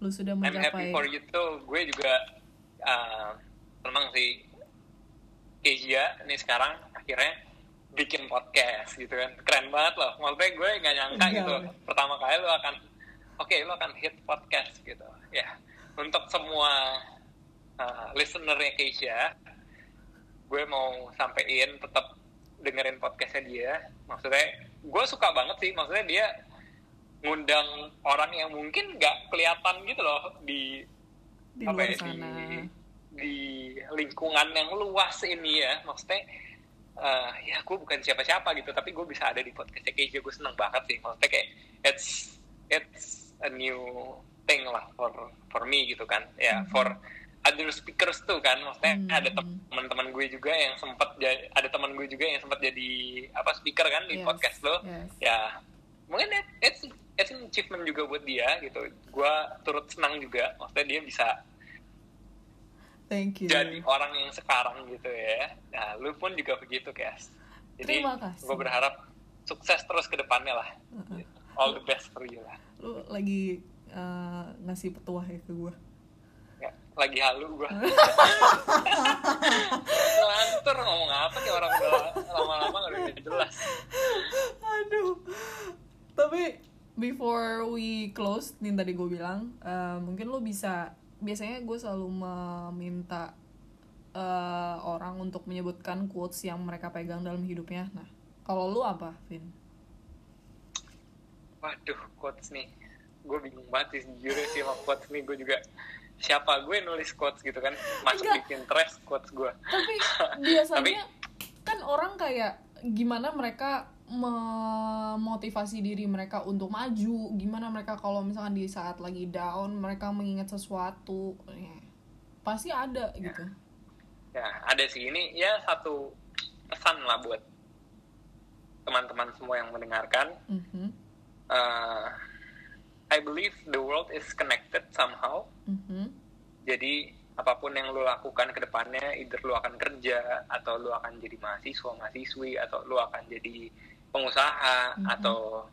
Lu sudah I'm happy mencapai for you too. Gue juga uh, senang sih. Kezia ini sekarang akhirnya bikin podcast gitu kan. Keren banget loh. Maksudnya gue nggak nyangka Iya. gitu. pertama kali lo akan oke lo akan hit podcast gitu. Ya untuk semua uh, listenernya Keisha gue mau sampein tetap dengerin podcastnya dia. Maksudnya gue suka banget sih. Maksudnya dia ngundang orang yang mungkin nggak kelihatan gitu loh di di apa ya, sana. di di lingkungan yang luas ini ya. Maksudnya eh, ya gue bukan siapa-siapa gitu tapi gue bisa ada di podcast Keisha gue seneng banget sih maksudnya kayak it's it's a new thing lah for for me gitu kan ya Mhm. for other speakers tuh kan maksudnya Mhm. ada teman-teman gue juga yang sempat ada teman gue juga yang sempat jadi apa speaker kan di Yes, podcast lo yes. ya mungkin it- it's it's an achievement juga buat dia gitu gue turut senang juga maksudnya dia bisa thank you. Jadi orang yang sekarang gitu ya. Nah lu pun juga begitu guys jadi Terima kasih. gue berharap sukses terus ke depannya lah. Uh-uh. all the best for you lah. Lu lagi uh, ngasih petuah ya ke gue ya, lagi halu gue lantur ngomong apa nih orang udah lama-lama udah jelas. Aduh. Tapi before we close nih tadi gue bilang uh, mungkin lo bisa biasanya gue selalu meminta uh, orang untuk menyebutkan quotes yang mereka pegang dalam hidupnya. Nah kalau lu apa Vin? Waduh quotes nih. Gue bingung banget sih jujur sih sama quotes nih. Gue juga siapa gue nulis quotes gitu kan? Masuk Enggak. di Pinterest quotes gue. Tapi biasanya kan orang kayak gimana mereka memotivasi diri mereka untuk maju. Gimana mereka kalau misalkan di saat lagi down mereka mengingat sesuatu ya, pasti ada gitu. Ya ada sih. Ini ya satu pesan lah buat teman-teman semua yang mendengarkan. Mhm, uh, I believe the world is connected somehow. Mhm, jadi apa pun yang lu lakukan ke depannya either lu akan kerja atau lu akan jadi mahasiswa mahasiswi atau lu akan jadi pengusaha Mhm. atau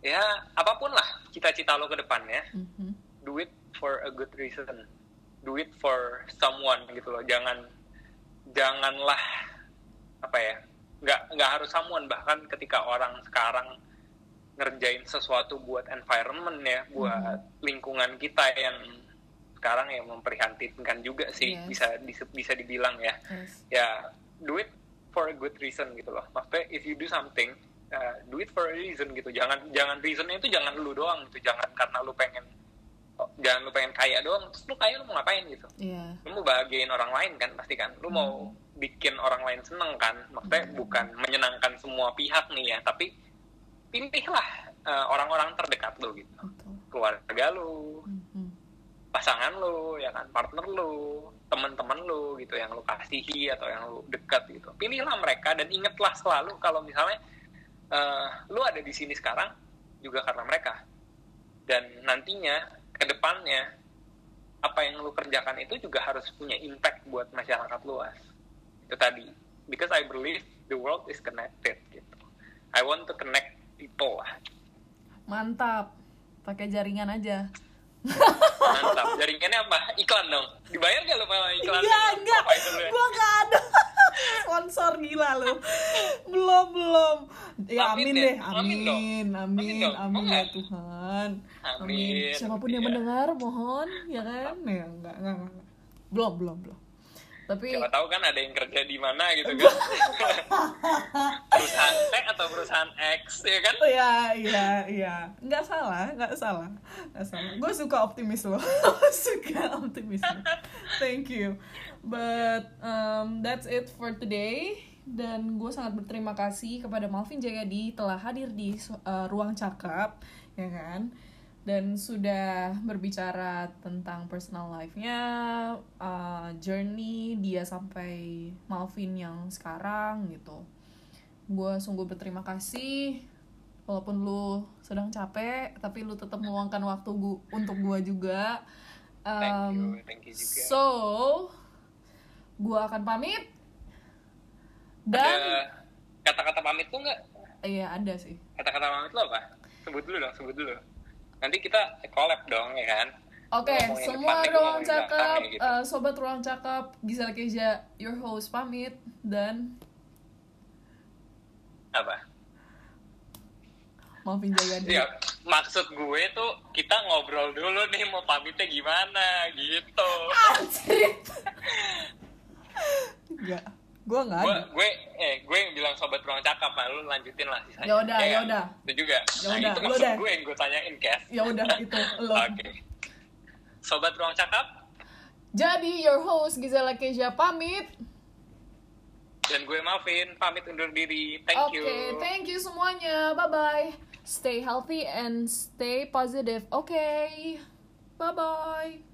ya apa pun lah cita-cita lu ke depannya mhm. do it for a good reason do it for someone gitu loh jangan janganlah apa ya nggak nggak harus someone bahkan ketika orang sekarang ngerjain sesuatu buat environment ya buat lingkungan kita yang sekarang yang memprihatinkan juga sih Yes. bisa bisa bisa dibilang ya Yes. ya do it for a good reason gitu loh. Maksudnya if you do something uh, do it for a reason gitu. Jangan jangan reasonnya itu jangan lu doang gitu. Jangan karena lu pengen jangan lu pengen kaya doang terus lu kaya lu mau ngapain gitu? Iya. lu mau bahagiain orang lain kan pasti kan? Lu mau bikin orang lain seneng kan? Maksudnya bukan menyenangkan semua pihak nih ya tapi pilihlah uh, orang-orang terdekat lu gitu. Betul. Keluarga lu Mhm, pasangan lu ya kan? Partner lu teman-teman lu gitu yang lu kasihi atau yang lu dekat gitu. Pilihlah mereka dan ingatlah selalu kalau misalnya eh, lu ada di sini sekarang juga karena mereka. Dan nantinya ke depannya apa yang lu kerjakan itu juga harus punya impact buat masyarakat luas. Itu tadi. Because I believe the world is connected gitu. I want to connect people lah. Mantap. Pakai jaringan aja mantap jaringannya apa iklan dong dibayar gak lu sama iklan Enggak, enggak. Gua gak ada sponsor gila lu. Belum, belum. Ya Amin amin, deh, amin amin. Amin, Amin amin, ya Tuhan. Amin. Siapa pun yang Iya. mendengar mohon ya kan? Ya enggak, enggak, enggak. Belum, belum, belum. Tapi Siapa tahu kan ada yang kerja di mana gitu kan. perusahaan tech atau perusahaan X ya kan. Oh ya, iya, iya. Nggak salah, nggak salah. Nggak salah. Gue suka optimis lo. suka optimis lo. Thank you. But um, that's it for today. Dan gue sangat berterima kasih kepada Malvin Jayadi telah hadir di uh, ruang cakap, ya kan? Dan sudah berbicara tentang personal life-nya, uh, journey dia sampai Malvin yang sekarang gitu gue sungguh berterima kasih walaupun lu sedang capek tapi lu tetap meluangkan waktu gua, untuk gue juga Thank Um, you, thank you juga. so gue akan pamit dan kata-kata pamit tuh nggak? iya ada sih Kata-kata pamit lo apa? Sebut dulu dong, sebut dulu. Nanti kita collab dong ya kan. Oke, Ngomongin semua gue ruang cakap, belakangnya gitu. eh, sobat ruang cakap, Gisela Keja, your host pamit dan Apa? Malvin Jayadi. Ya, maksud gue tuh kita ngobrol dulu nih mau pamitnya gimana gitu. Anjir. Enggak. gue nggak gue gue eh gue yang bilang sobat ruang cakap nah lu lanjutin lah sisanya Ya udah, ya kan? udah. itu juga Ya nah, udah, itu maksud gue yang gue tanyain Kes ya udah itu lo oke sobat ruang cakap jadi your host Gizela Keisha pamit dan gue Malvin pamit undur diri thank Oke, you thank you semuanya. Bye bye. Stay healthy and stay positive. Okay. Bye bye.